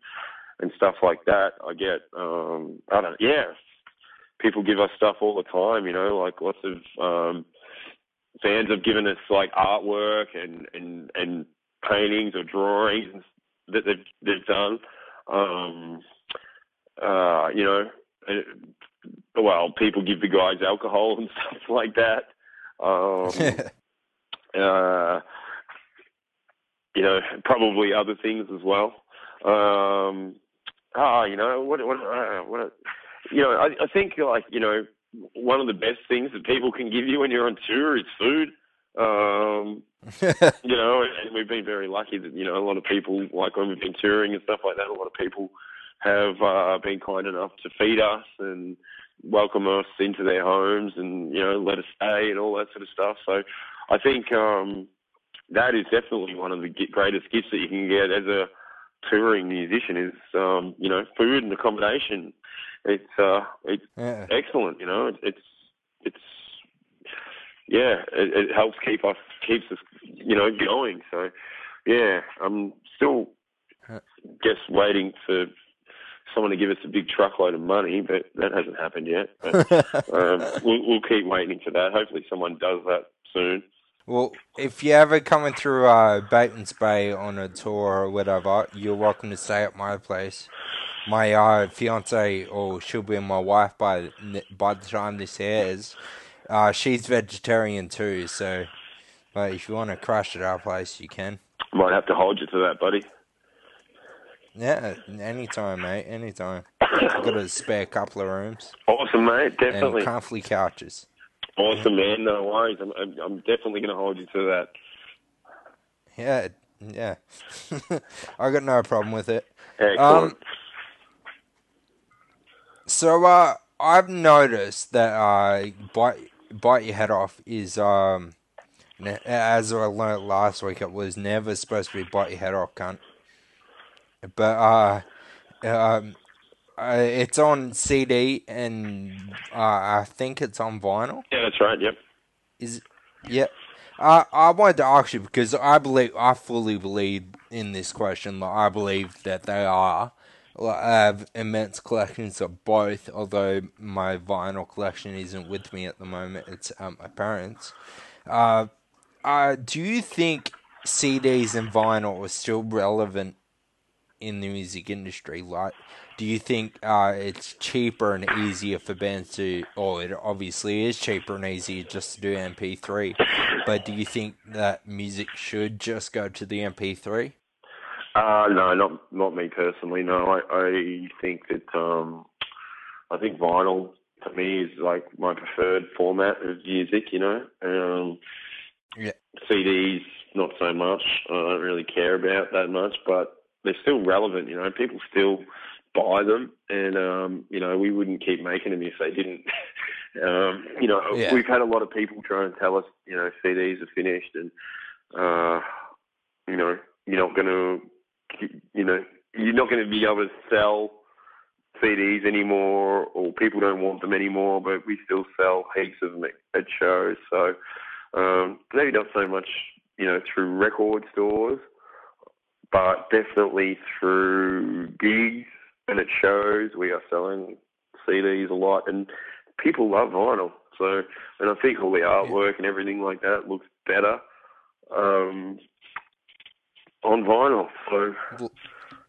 and stuff like that. I get um I don't yeah. People give us stuff all the time, you know, like lots of um fans have given us like artwork and and and paintings or drawings that they've they've done. Um, uh, you know, well, people give the guys alcohol and stuff like that. Um, uh, you know, probably other things as well. Um, ah, you know, what, what, uh, what, you know, I, I think like, you know, one of the best things that people can give you when you're on tour is food. Um, you know, and we've been very lucky that, you know, a lot of people, like when we've been touring and stuff like that, a lot of people have uh, been kind enough to feed us and welcome us into their homes and, you know, let us stay and all that sort of stuff. So I think um, that is definitely one of the greatest gifts that you can get as a touring musician is, um, you know, food and accommodation. It's, uh, it's yeah. excellent, you know, it's, it's, yeah, it, it helps keep us, keeps us, you know, going. So, yeah, I'm still just waiting for someone to give us a big truckload of money, but that hasn't happened yet. But, um, we'll, we'll keep waiting for that. Hopefully, someone does that soon. Well, if you're ever coming through uh, Batemans Bay on a tour or whatever, you're welcome to stay at my place. My uh, fiance, or she'll be my wife by by the time this airs, uh, she's vegetarian too. So, but if you want to crash at our place, you can. Might have to hold you to that, buddy. Yeah, anytime, mate. Anytime. I've got a spare couple of rooms. Awesome, mate. Definitely. And comfy couches. Awesome, man. No worries. I'm, I'm definitely going to hold you to that. Yeah, yeah. I got no problem with it. Excellent. Um, so, uh, I've noticed that uh, bite bite your head off is um, as I learned last week, it was never supposed to be bite your head off, cunt. But uh, um, uh, it's on CD and uh, I think it's on vinyl. Yeah, that's right. Yep. Is yep. Uh, I wanted to ask you because I believe I fully believe in this question. Like, I believe that they are. Like, I have immense collections of both, although my vinyl collection isn't with me at the moment. It's at my parents. Uh, uh, do you think CDs and vinyl are still relevant in the music industry? Like, do you think uh, it's cheaper and easier for bands to, or it obviously is cheaper and easier just to do MP3, but do you think that music should just go to the MP3? Uh, no, not not me personally. No, I, I think that um, I think vinyl to me is like my preferred format of music. You know, um, yeah. CDs not so much. I don't really care about that much, but they're still relevant. You know, people still buy them, and um, you know we wouldn't keep making them if they didn't. um, you know, yeah. we've had a lot of people try and tell us, you know, CDs are finished, and uh, you know, you're not going to, you know, you're not going to be able to sell CDs anymore, or people don't want them anymore. But we still sell heaps of them at shows, so um, maybe not so much, you know, through record stores but definitely through gigs and it shows. We are selling CDs a lot, and people love vinyl. So, and I think all the artwork and everything like that looks better um, on vinyl. So,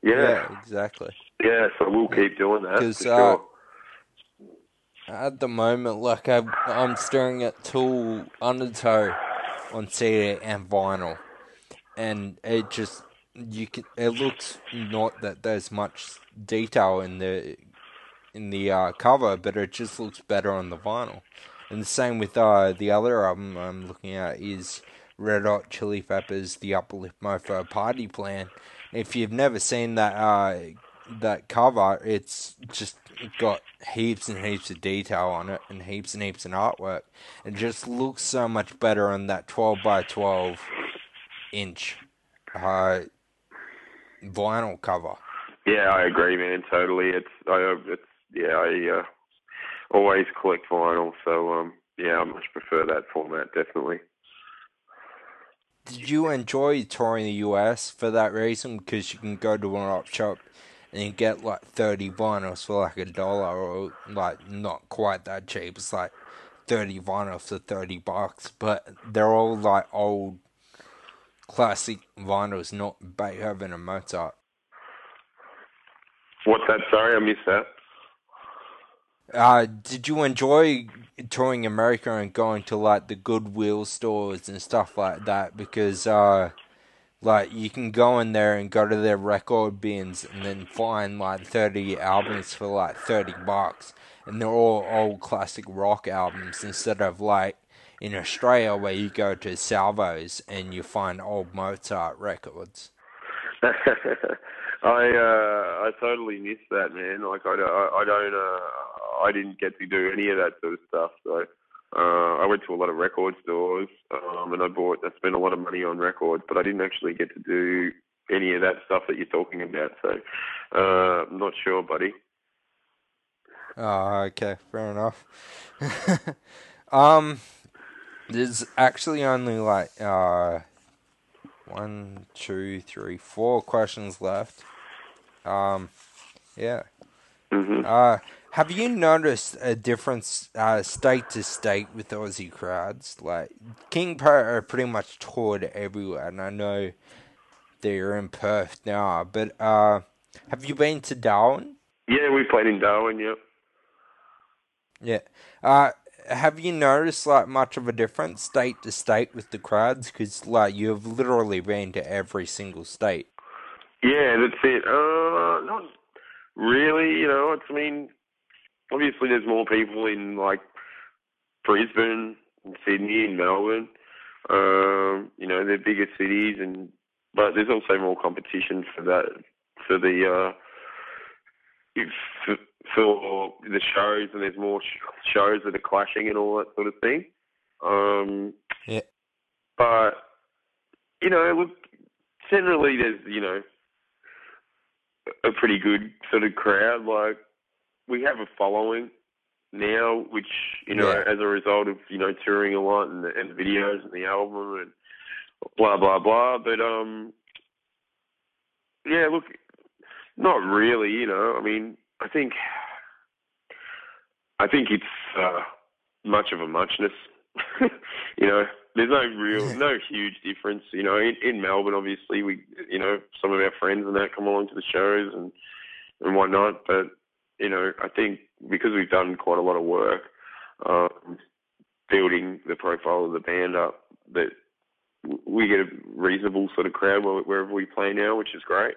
yeah. yeah, exactly. Yeah, so we'll keep doing that for uh, sure. At the moment, like I'm, I'm staring at Tool Undertow on CD and vinyl, and it just you can. It looks not that there's much detail in the in the uh, cover, but it just looks better on the vinyl. And the same with uh, the other album I'm looking at is Red Hot Chili Peppers' The Uplift Mofo Party Plan. If you've never seen that uh, that cover, it's just got heaps and heaps of detail on it and heaps and heaps of artwork. It just looks so much better on that 12 by 12 inch uh, vinyl cover. Yeah, I agree, man. Totally. It's I it's yeah I uh, always collect vinyl, so um yeah I much prefer that format definitely. Did you enjoy touring the US for that reason? Because you can go to an op shop and you get like 30 vinyls for like a dollar or like not quite that cheap. It's like 30 vinyls for 30 bucks, but they're all like old classic vinyls, not Beethoven and Mozart. What's that? Sorry, I missed that. Uh, did you enjoy touring America and going to like the Goodwill stores and stuff like that? Because uh, like you can go in there and go to their record bins and then find like thirty albums for like thirty bucks, and they're all old classic rock albums instead of like in Australia where you go to Salvos and you find old Mozart records. I uh, I totally miss that, man. Like I, I, I don't uh, I didn't get to do any of that sort of stuff. So uh, I went to a lot of record stores, um, and I bought, I spent a lot of money on records, but I didn't actually get to do any of that stuff that you're talking about. So, uh, I'm not sure, buddy. Oh, okay, fair enough. um, there's actually only like uh, one, two, three, four questions left. Um, yeah. Mm-hmm. Uh, have you noticed a difference uh, state to state with Aussie crowds? Like King Parrot are pretty much toured everywhere, and I know they're in Perth now. But uh, have you been to Darwin? Yeah, we played in Darwin. Yep. Yeah. Uh, have you noticed like much of a difference state to state with the crowds? Because like you've literally been to every single state. Yeah, that's it. Uh, not really. You know, it's I mean obviously there's more people in like Brisbane, and Sydney, and Melbourne. Um, you know, they're bigger cities, and but there's also more competition for that for the uh, if, for, the shows, and there's more sh- shows that are clashing and all that sort of thing. Um, yeah. But you know, look, generally there's you know a pretty good sort of crowd. Like we have a following now, which you know, Yeah. as a result of you know touring a lot and the, and the videos and the album and blah blah blah. But um, yeah, look, not really. You know, I mean, I think, I think it's uh, much of a muchness. you know, there's no real, no huge difference. You know, in, in Melbourne, obviously, we, you know, some of our friends and that come along to the shows and and whatnot. But you know, I think because we've done quite a lot of work um, building the profile of the band up, that we get a reasonable sort of crowd wherever we play now, which is great.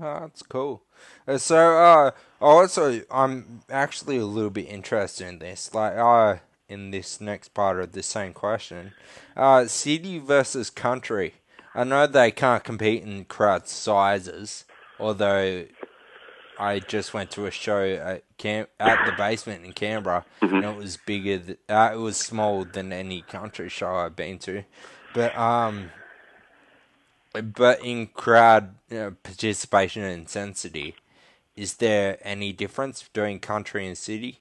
Oh, that's cool. Uh, so, uh, also, I'm actually a little bit interested in this. Like, uh, in this next part of the same question, uh, city versus country. I know they can't compete in crowd sizes, although I just went to a show at Cam- at the basement in Canberra, and it was bigger. Th- uh, it was smaller than any country show I've been to, but um, but in crowd you know, participation and intensity, is there any difference between country and city?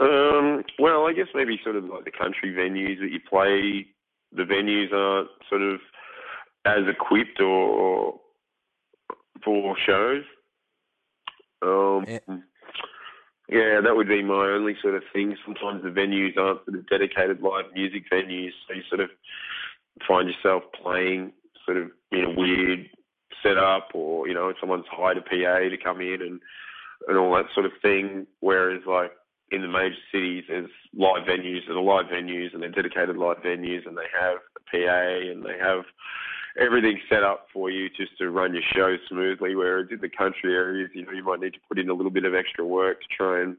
Um, well, I guess maybe sort of like the country venues that you play, the venues aren't sort of as equipped or for shows. Um, Yeah. yeah, that would be my only sort of thing. Sometimes the venues aren't sort of dedicated live music venues, so you sort of find yourself playing sort of in a weird setup, or you know, someone's hired a PA to come in and and all that sort of thing. Whereas like in the major cities, there's live venues are live venues, and they're dedicated live venues, and they have a PA, and they have everything set up for you just to run your show smoothly. Whereas in the country areas, you know, you might need to put in a little bit of extra work to try and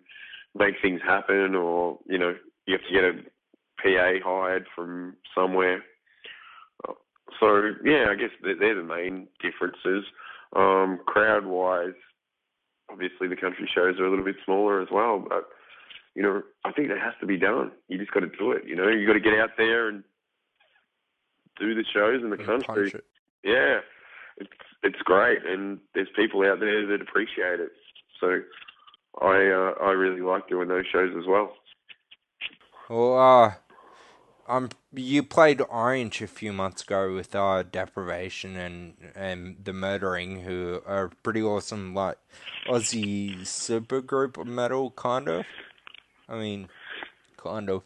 make things happen, or you know, you have to get a PA hired from somewhere. So yeah, I guess they're, they're the main differences. Um, crowd wise, obviously the country shows are a little bit smaller as well, but you know, I think that has to be done. You just got to do it. You know, you got to get out there and do the shows in the And country. it. Yeah, it's it's great, and there's people out there that appreciate it. So I uh, I really like doing those shows as well. Well, uh, um, you played Orange a few months ago with uh, Deprivation and and the Murdering, who are pretty awesome, like Aussie supergroup metal, kind of. I mean, kind of.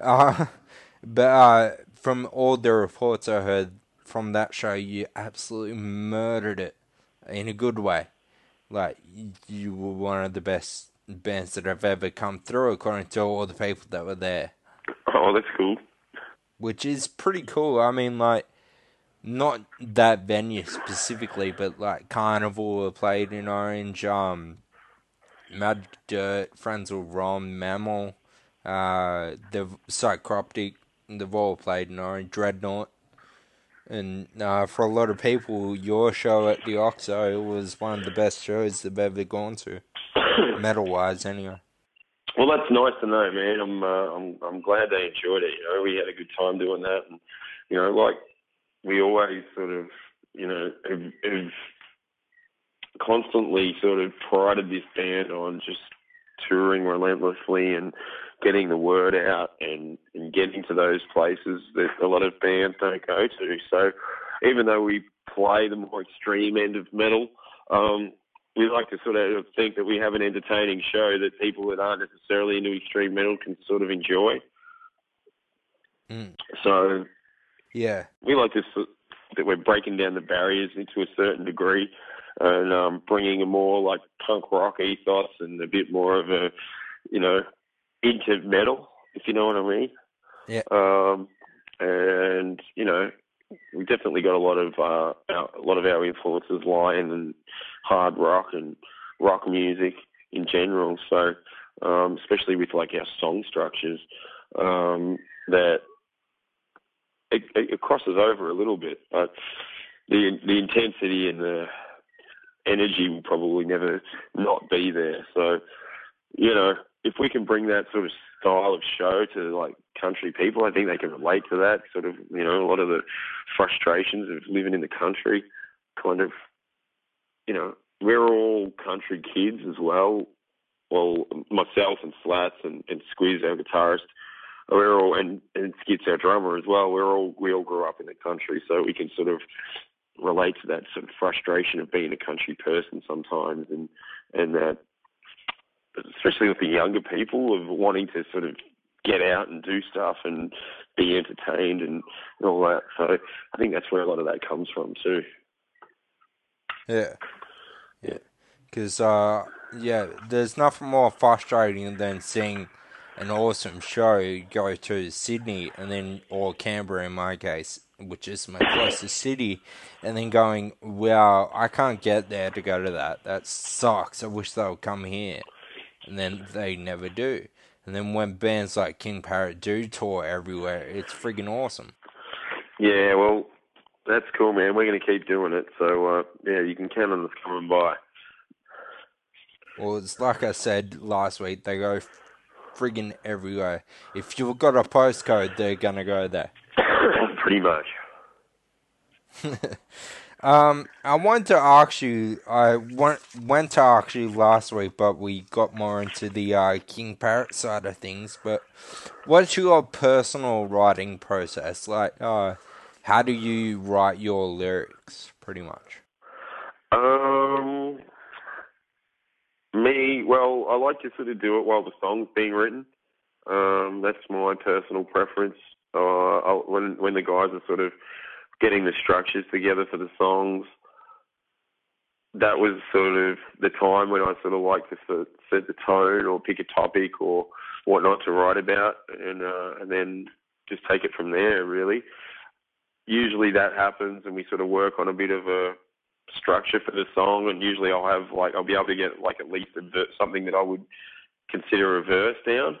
Uh, but uh, from all the reports I heard from that show, you absolutely murdered it. in a good way. Like you were one of the best bands that have ever come through, according to all the people that were there. Oh, that's cool. Which is pretty cool. I mean, like, not that venue specifically, but like Carnival were played in Orange. Um, Mad Dirt, Frenzal Rhomb, Mammal, uh, the Psychroptic, they've all played in Orange. Dreadnought. And uh, for a lot of people, your show at the Oxo was one of the best shows they've ever gone to, metal wise, anyway. Well, that's nice to know, man. I'm uh, I'm I'm glad they enjoyed it. You know, we had a good time doing that, and you know, like we always sort of, you know, have, have constantly sort of prided this band on just touring relentlessly and getting the word out and, and getting to those places that a lot of bands don't go to. So even though we play the more extreme end of metal, um, we like to sort of think that we have an entertaining show that people that aren't necessarily into extreme metal can sort of enjoy. Mm. So, yeah, we like to that we're breaking down the barriers into a certain degree and um, bringing a more like punk rock ethos and a bit more of a, you know, into metal, if you know what I mean. Yeah. Um, and you know, we definitely got a lot of uh, our, a lot of our influences lie in hard rock and rock music in general. So, um, especially with like our song structures, um, that it, it crosses over a little bit, but the the intensity and the energy will probably never not be there. So, you know, if we can bring that sort of style of show to like country people, I think they can relate to that. Sort of, you know, a lot of the frustrations of living in the country, kind of, you know, we're all country kids as well. Well, myself and Slatts and, and Squiz, our guitarist, we're all and, and Skits, our drummer as well. We're all we all grew up in the country, so we can sort of relate to that sort of frustration of being a country person sometimes, and and that especially with the younger people of wanting to sort of get out and do stuff and be entertained and, and all that. So I think that's where a lot of that comes from too. Yeah, yeah, because uh, yeah, there's nothing more frustrating than seeing an awesome show go to Sydney and then or Canberra in my case, which is my closest city, and then going, wow, I can't get there to go to that. That sucks. I wish they would come here and then they never do. And then when bands like King Parrot do tour everywhere, it's friggin' awesome. Yeah, well, that's cool, man. We're going to keep doing it. So, uh, yeah, you can count on us coming by. Well, it's like I said last week, they go friggin' everywhere. If you've got a postcode, they're going to go there. Pretty much. Um, I wanted to ask you. I went went to ask you last week, but we got more into the uh, King Parrot side of things. But what's your personal writing process like? Uh, how do you write your lyrics, pretty much? Um, me, well, I like to sort of do it while the song's being written. Um, that's my personal preference. Uh, I'll, when when the guys are sort of getting the structures together for the songs. That was sort of the time when I sort of like to set the tone or pick a topic or what not to write about, and uh, and then just take it from there. Really, usually that happens, and we sort of work on a bit of a structure for the song, and usually I'll have like I'll be able to get like at least a verse, something that I would consider a verse down,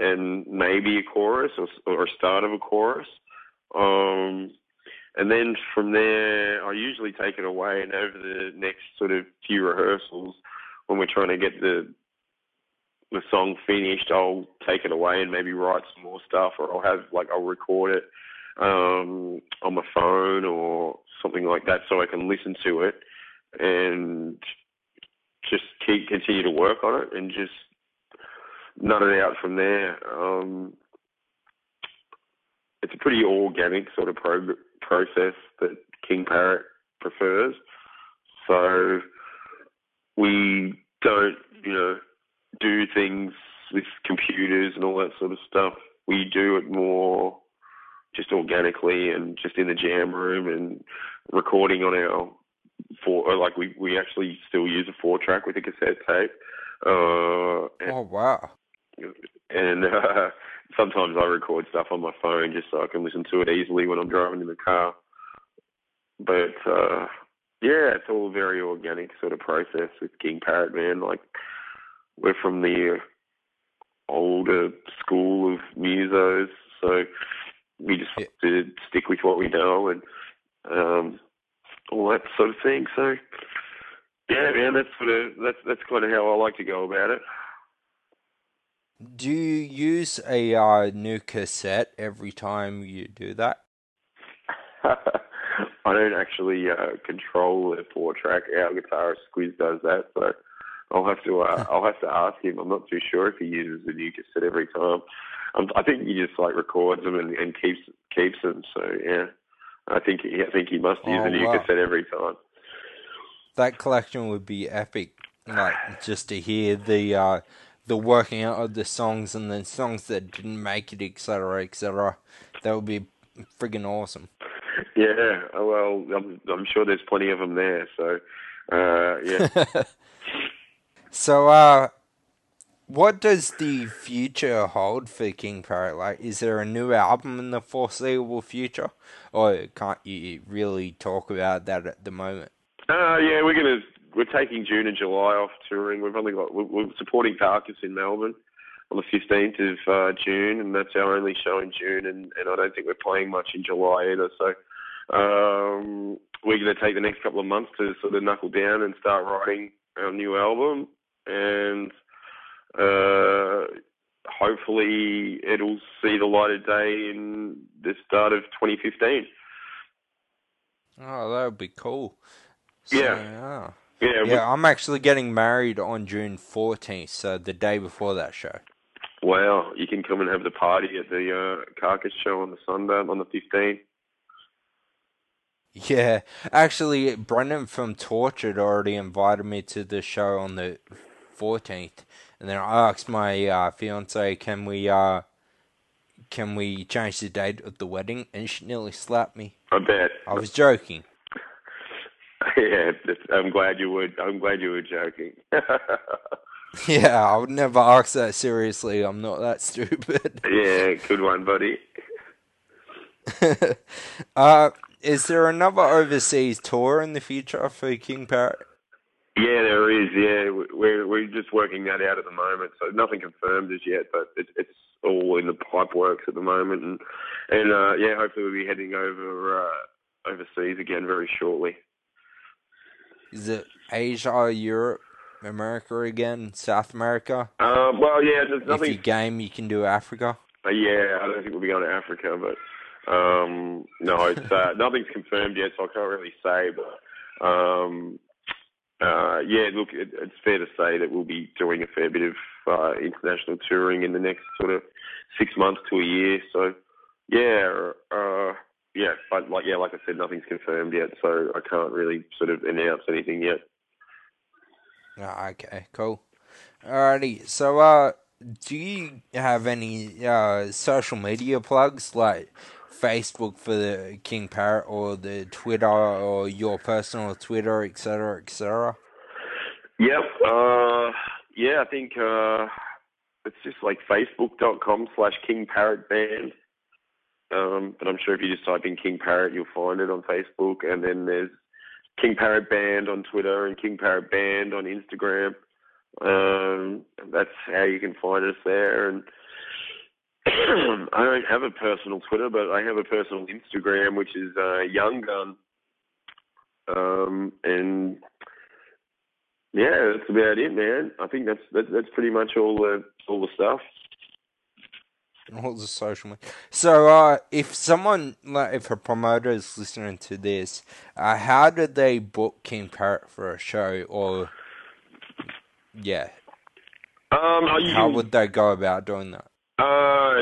and maybe a chorus or or a start of a chorus. Um, and then from there, I usually take it away, and over the next sort of few rehearsals, when we're trying to get the the song finished, I'll take it away and maybe write some more stuff, or I'll have like I'll record it um, on my phone or something like that, so I can listen to it and just keep continue to work on it and just nut it out from there. Um, it's a pretty organic sort of program process that King Parrot prefers. So we don't, you know, do things with computers and all that sort of stuff. We do it more just organically and just in the jam room and recording on our four, like we we actually still use a four track with a cassette tape. Uh, and, Oh wow. and uh, sometimes I record stuff on my phone just so I can listen to it easily when I'm driving in the car. But uh, yeah, it's all a very organic sort of process with King Parrot Man. Like we're from the older school of musos, so we just Yeah. to stick with what we know and um, all that sort of thing. So yeah, man, that's sort of that's that's kind of how I like to go about it. Do you use a uh, new cassette every time you do that? I don't actually uh, control the four track. Our guitarist Squiz does that, so I'll have to uh, I'll have to ask him. I'm not too sure if he uses a new cassette every time. Um, I think he just like records them and, and keeps keeps them. So yeah, I think he, I think he must use Oh, a new wow. cassette every time. That collection would be epic. Like just to hear the uh, the working out of the songs and the songs that didn't make it, etc., etc. That would be friggin' awesome. Yeah, oh, well, I'm, I'm sure there's plenty of them there. So uh, yeah. so, uh, what does the future hold for King Parrot? Like, is there a new album in the foreseeable future, or can't you really talk about that at the moment? Uh, yeah, we're gonna we're taking June and July off touring. We've only got we're, we're supporting Carcass in Melbourne on the fifteenth of uh, June, and that's our only show in June. And, and I don't think we're playing much in July either. So um, we're gonna take the next couple of months to sort of knuckle down and start writing our new album, and uh, hopefully it'll see the light of day in the start of 2015. Oh, that would be cool. So, Yeah. yeah. Yeah, Yeah, I'm actually getting married on June 14th, so the day before that show. Wow, you can come and have the party at the uh, Carcass show on the Sunday on the 15th. Yeah, actually, Brendan from Tortured already invited me to the show on the 14th, and then I asked my uh, fiance, "Can we, uh, can we change the date of the wedding?" And she nearly slapped me. I bet. I was joking. Yeah, I'm glad you would. I'm glad you were joking. Yeah, I would never ask that seriously. I'm not that stupid. yeah, good one, buddy. uh, is there another overseas tour in the future for King Parrot? Yeah, there is. Yeah, we're we're just working that out at the moment. So nothing confirmed as yet, but it, it's all in the pipe works at the moment, and and uh, yeah, hopefully we'll be heading over uh, overseas again very shortly. Is it Asia, Europe, America again, South America? Um, well, yeah, there's nothing. If you game, you can do Africa. Uh, yeah, I don't think we'll be going to Africa, but um, no, it's uh, nothing's confirmed yet, so I can't really say. But um, uh, yeah, look, it, it's fair to say that we'll be doing a fair bit of uh, international touring in the next sort of six months to a year. So yeah, uh, yeah, but like yeah, like I said, nothing's confirmed yet, so I can't really sort of announce anything yet. Ah, okay, cool. Alrighty, so uh, do you have any uh social media plugs like Facebook for the King Parrot or the Twitter or your personal Twitter, etc., etc.? Yep. Uh, yeah, I think uh, it's just like facebook.com slash King Parrot Band. Um, but I'm sure if you just type in King Parrot, you'll find it on Facebook. And then there's King Parrot Band on Twitter and King Parrot Band on Instagram. Um, that's how you can find us there. And I don't have a personal Twitter, but I have a personal Instagram, which is uh, Young Gun. Um, and yeah, that's about it, man. I think that's that's, that's pretty much all the all the stuff. All the social media. So, uh, if someone, like, if a promoter is listening to this, uh, how did they book King Parrot for a show? Or, yeah, Um, are you, how would they go about doing that? uh,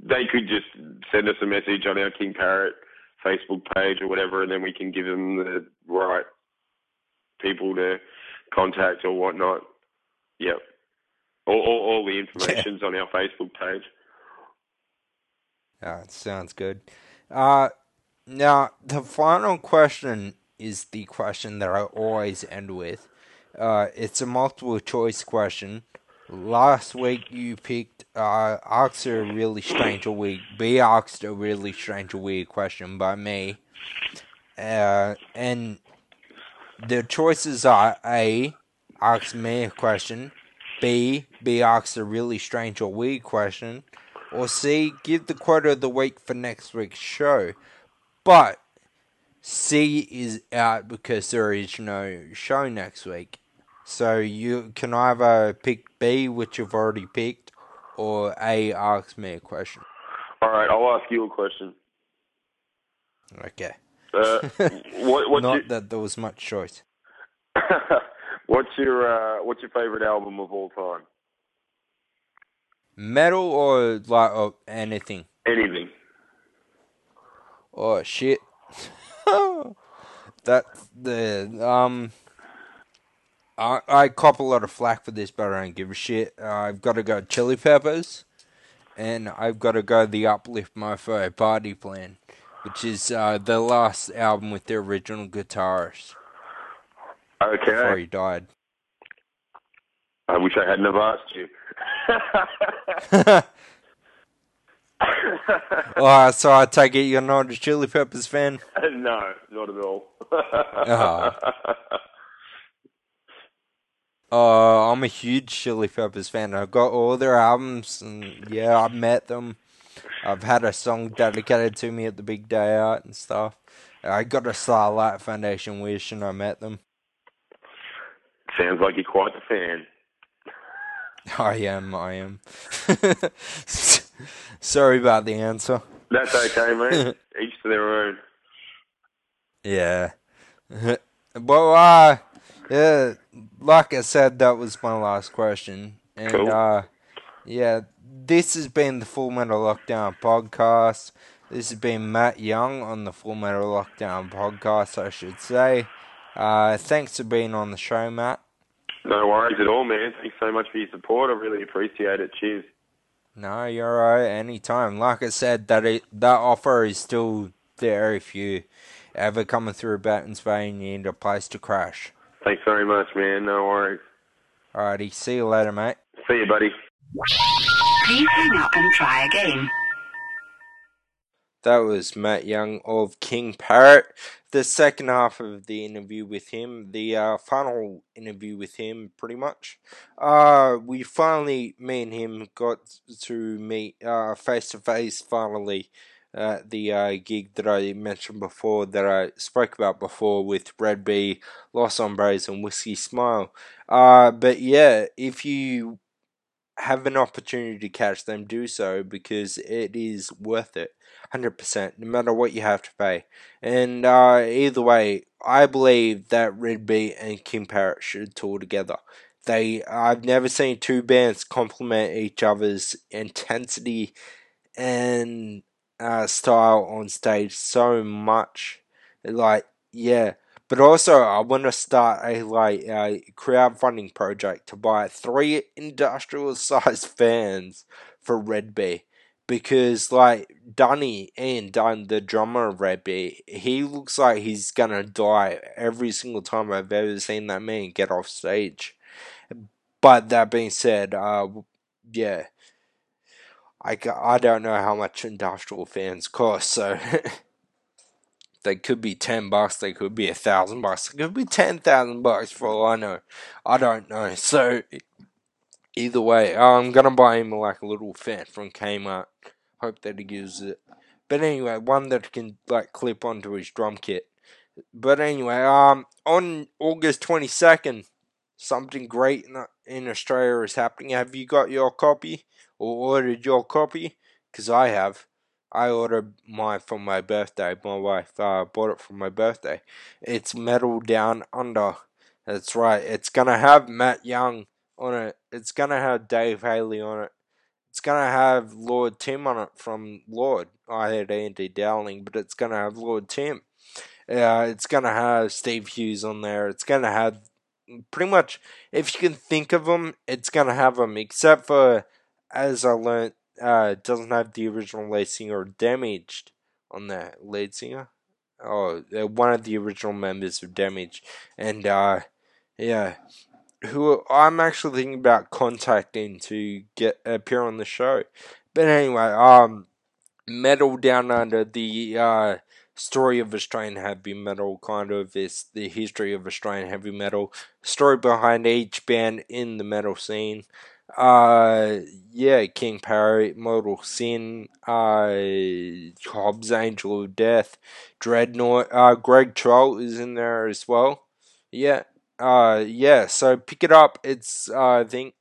they could just send us a message on our King Parrot Facebook page or whatever, and then we can give them the right people to contact or whatnot. Yep. All, all, all the information's on our Facebook page. Yeah, sounds good. Uh, now, the final question is the question that I always end with. Uh, it's a multiple choice question. Last week you picked uh, a really strange or weird. B asked a really strange or weird question by me, uh, and the choices are A ask me a question, B B asks a really strange or weird question, or C give the quote of the week for next week's show. But C is out because there is no show next week. So you can either pick B, which you've already picked, or A ask me a question. All right, I'll ask you a question. Okay. Uh, what, what's Not that there was much choice. what's your uh, what's your favorite album of all time? Metal or like or anything? Anything. Oh shit. that the um I I cop a lot of flack for this, but I don't give a shit. Uh, I've got to go Chili Peppers, and I've got to go the Uplift Mofo Party Plan, which is uh, the last album with the original guitarist Okay. before he died. I wish I hadn't have asked you. oh, so I take it you're not a Chili Peppers fan? no, not at all. Oh. Uh, I'm a huge Chili Peppers fan. I've got all their albums, and yeah, I've met them. I've had a song dedicated to me at the big day out and stuff. I got a Starlight Foundation wish, and I met them. Sounds like you're quite the fan. I am, I am. Sorry about the answer. That's okay, mate. Each to their own. Yeah. well, uh, yeah, like I said, that was my last question. And, Cool. uh, yeah, this has been the Full Metal Lockdown podcast. This has been Matt Young on the Full Metal Lockdown podcast, I should say. Uh, thanks for being on the show, Matt. No worries at all, man. Thanks so much for your support. I really appreciate it. Cheers. No, you're right. Anytime. Like I said, that it, that offer is still there if you ever coming through Batemans Bay and you need a place to crash. Thanks very much, man. No worries. Alrighty, see you later, mate. See you, buddy. Please hang up and try again. That was Matt Young of King Parrot. The second half of the interview with him, the uh, final interview with him, pretty much. Uh, we finally, me and him, got to meet face to face finally at the uh, gig that I mentioned before, that I spoke about before with Red Bee, Los Hombres, and Whiskey Smile. Uh, but yeah, if you have an opportunity to catch them, do so because it is worth it. 100%, no matter what you have to pay. And uh, either way, I believe that Bee and King Parrot should tour together. They, I've never seen two bands complement each other's intensity and uh, style on stage so much. Like, yeah. But also, I want to start a like a crowdfunding project to buy three industrial-sized fans for Red Bee because like Dunny and Dunn, the drummer Bee, he looks like he's gonna die every single time I've ever seen that man get off stage. But that being said, uh, yeah, I, I don't know how much industrial fans cost, so they could be ten bucks, they could be a thousand bucks, they could be ten thousand bucks for all I know. I don't know. So either way, I'm gonna buy him like a little fan from Kmart. Hope that he uses it. But anyway, one that can like clip onto his drum kit. But anyway, um, on August twenty second, something great in, in Australia is happening. Have you got your copy or ordered your copy? Cause I have. I ordered mine for my birthday. My wife uh, bought it for my birthday. It's Metal Down Under. That's right. It's gonna have Matt Young on it. It's gonna have Dave Haley on it. It's gonna have Lord Tim on it from Lord. I had Andy Dowling, but it's gonna have Lord Tim. Uh, it's gonna have Steve Hughes on there. It's gonna have pretty much, if you can think of them, it's gonna have them. Except for, as I learned, uh, it doesn't have the original lead singer Damaged on that lead singer. Oh, they're one of the original members of Damage, and uh, yeah, who I'm actually thinking about contacting to get appear on the show. But anyway, um, Metal Down Under, the uh, story of Australian heavy metal, kind of is the history of Australian heavy metal, story behind each band in the metal scene. Uh, yeah, King Parrot, Mortal Sin, uh, Hobbs Angel of Death, Dreadnought, uh, Greg Troll is in there as well. Yeah, uh, yeah, so pick it up. It's, uh, I think,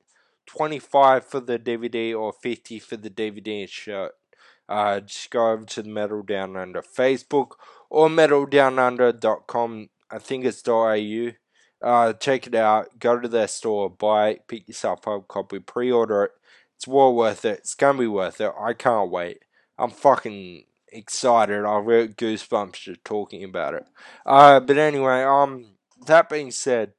25 for the DVD or 50 for the DVD and shirt. Uh, just go over to the Metal Down Under Facebook or metal down metaldownunder.com. I think it's .au. Uh, check it out. Go to their store, buy it, pick yourself up copy, pre-order it. It's well worth it. It's gonna be worth it. I can't wait. I'm fucking excited. I've got goosebumps just talking about it. Uh, but anyway, um, that being said,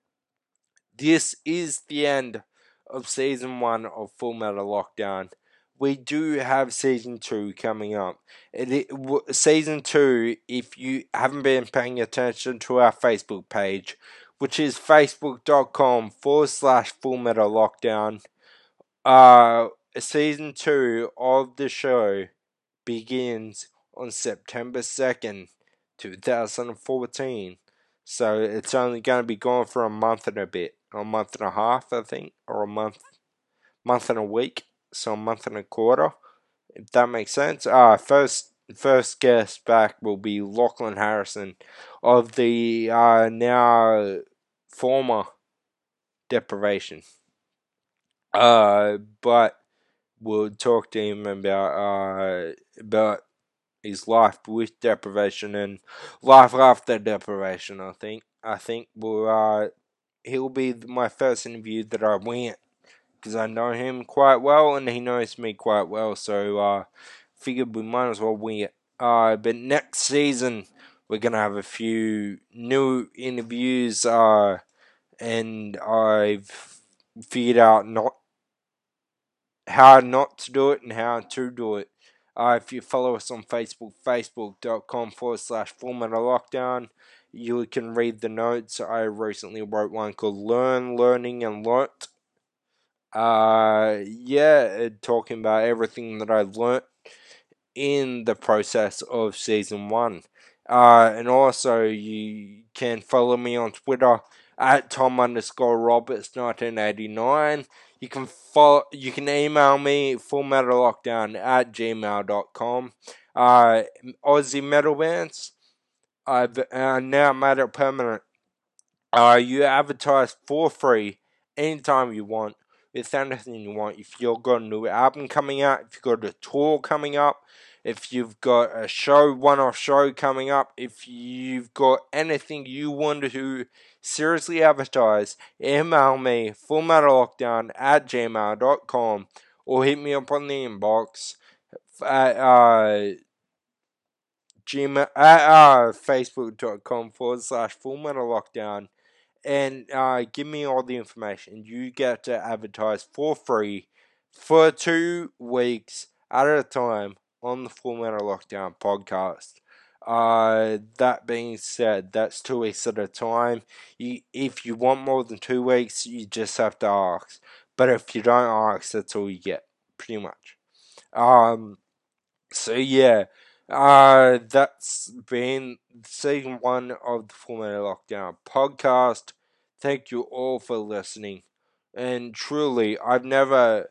this is the end of season one of Full Metal Lockdown. We do have season two coming up. It, season two, if you haven't been paying attention to our Facebook page, which is facebook.com forward slash Full Metal Lockdown, uh, season two of the show begins on September 2nd, 2014. So it's only going to be going for a month and a bit, a month and a half, I think, or a month, month and a week, so a month and a quarter, if that makes sense. Uh, first, first guest back will be Lachlan Harrison of the uh, now former deprivation. Uh, but we'll talk to him about uh about his life with deprivation and life after deprivation. I think I think will uh he'll be my first interview that I went because I know him quite well and he knows me quite well. So uh, figured we might as well wing it. Uh, but next season we're gonna have a few new interviews. Uh, and I've figured out not how not to do it and how to do it. Uh, if you follow us on Facebook, facebook.com forward slash Metal Lockdown, you can read the notes. I recently wrote one called Learn, Learning, and Learnt. Uh, yeah, talking about everything that I learnt in the process of season one. Uh, and also, you can follow me on Twitter at Tom underscore Roberts 1989. You can follow, you can email me fullmetallockdown at gmail.com. Uh, Aussie metal bands, I've uh, now made it permanent. Uh, you advertise for free anytime you want with anything you want. If you've got a new album coming out, if you've got a tour coming up, if you've got a show, one off show coming up, if you've got anything you want to seriously advertise, email me fullmetallockdown at gmail.com or hit me up on the inbox at uh, gmail, at uh, facebook.com forward slash fullmetallockdown and uh, give me all the information. You get to advertise for free for two weeks at a time on the Full Metal Lockdown podcast. Uh, that being said, that's two weeks at a time. You, if you want more than two weeks, you just have to ask. But if you don't ask, that's all you get, pretty much. Um, so yeah, uh, that's been season one of the Metal Lockdown podcast. Thank you all for listening. And truly, I've never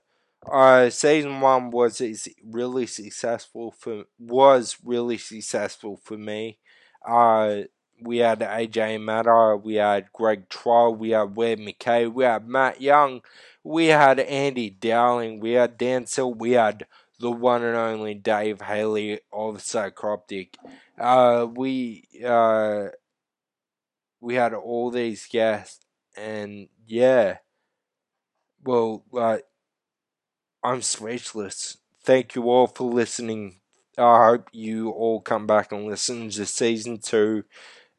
uh, season one was is really successful for was really successful for me. Uh, we had AJ Matter, we had Greg Troll, we had Wade McKay, we had Matt Young, we had Andy Dowling, we had Dan we had the one and only Dave Haley of Psychroptic. Uh, we uh, we had all these guests, and yeah, well, like I'm speechless. Thank you all for listening. I hope you all come back and listen to season two.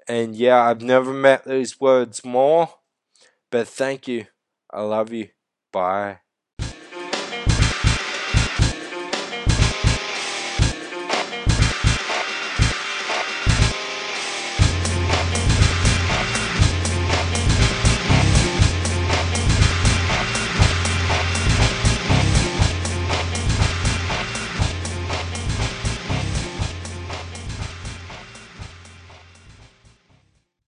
And yeah, I've never met these words more, but thank you. I love you. Bye.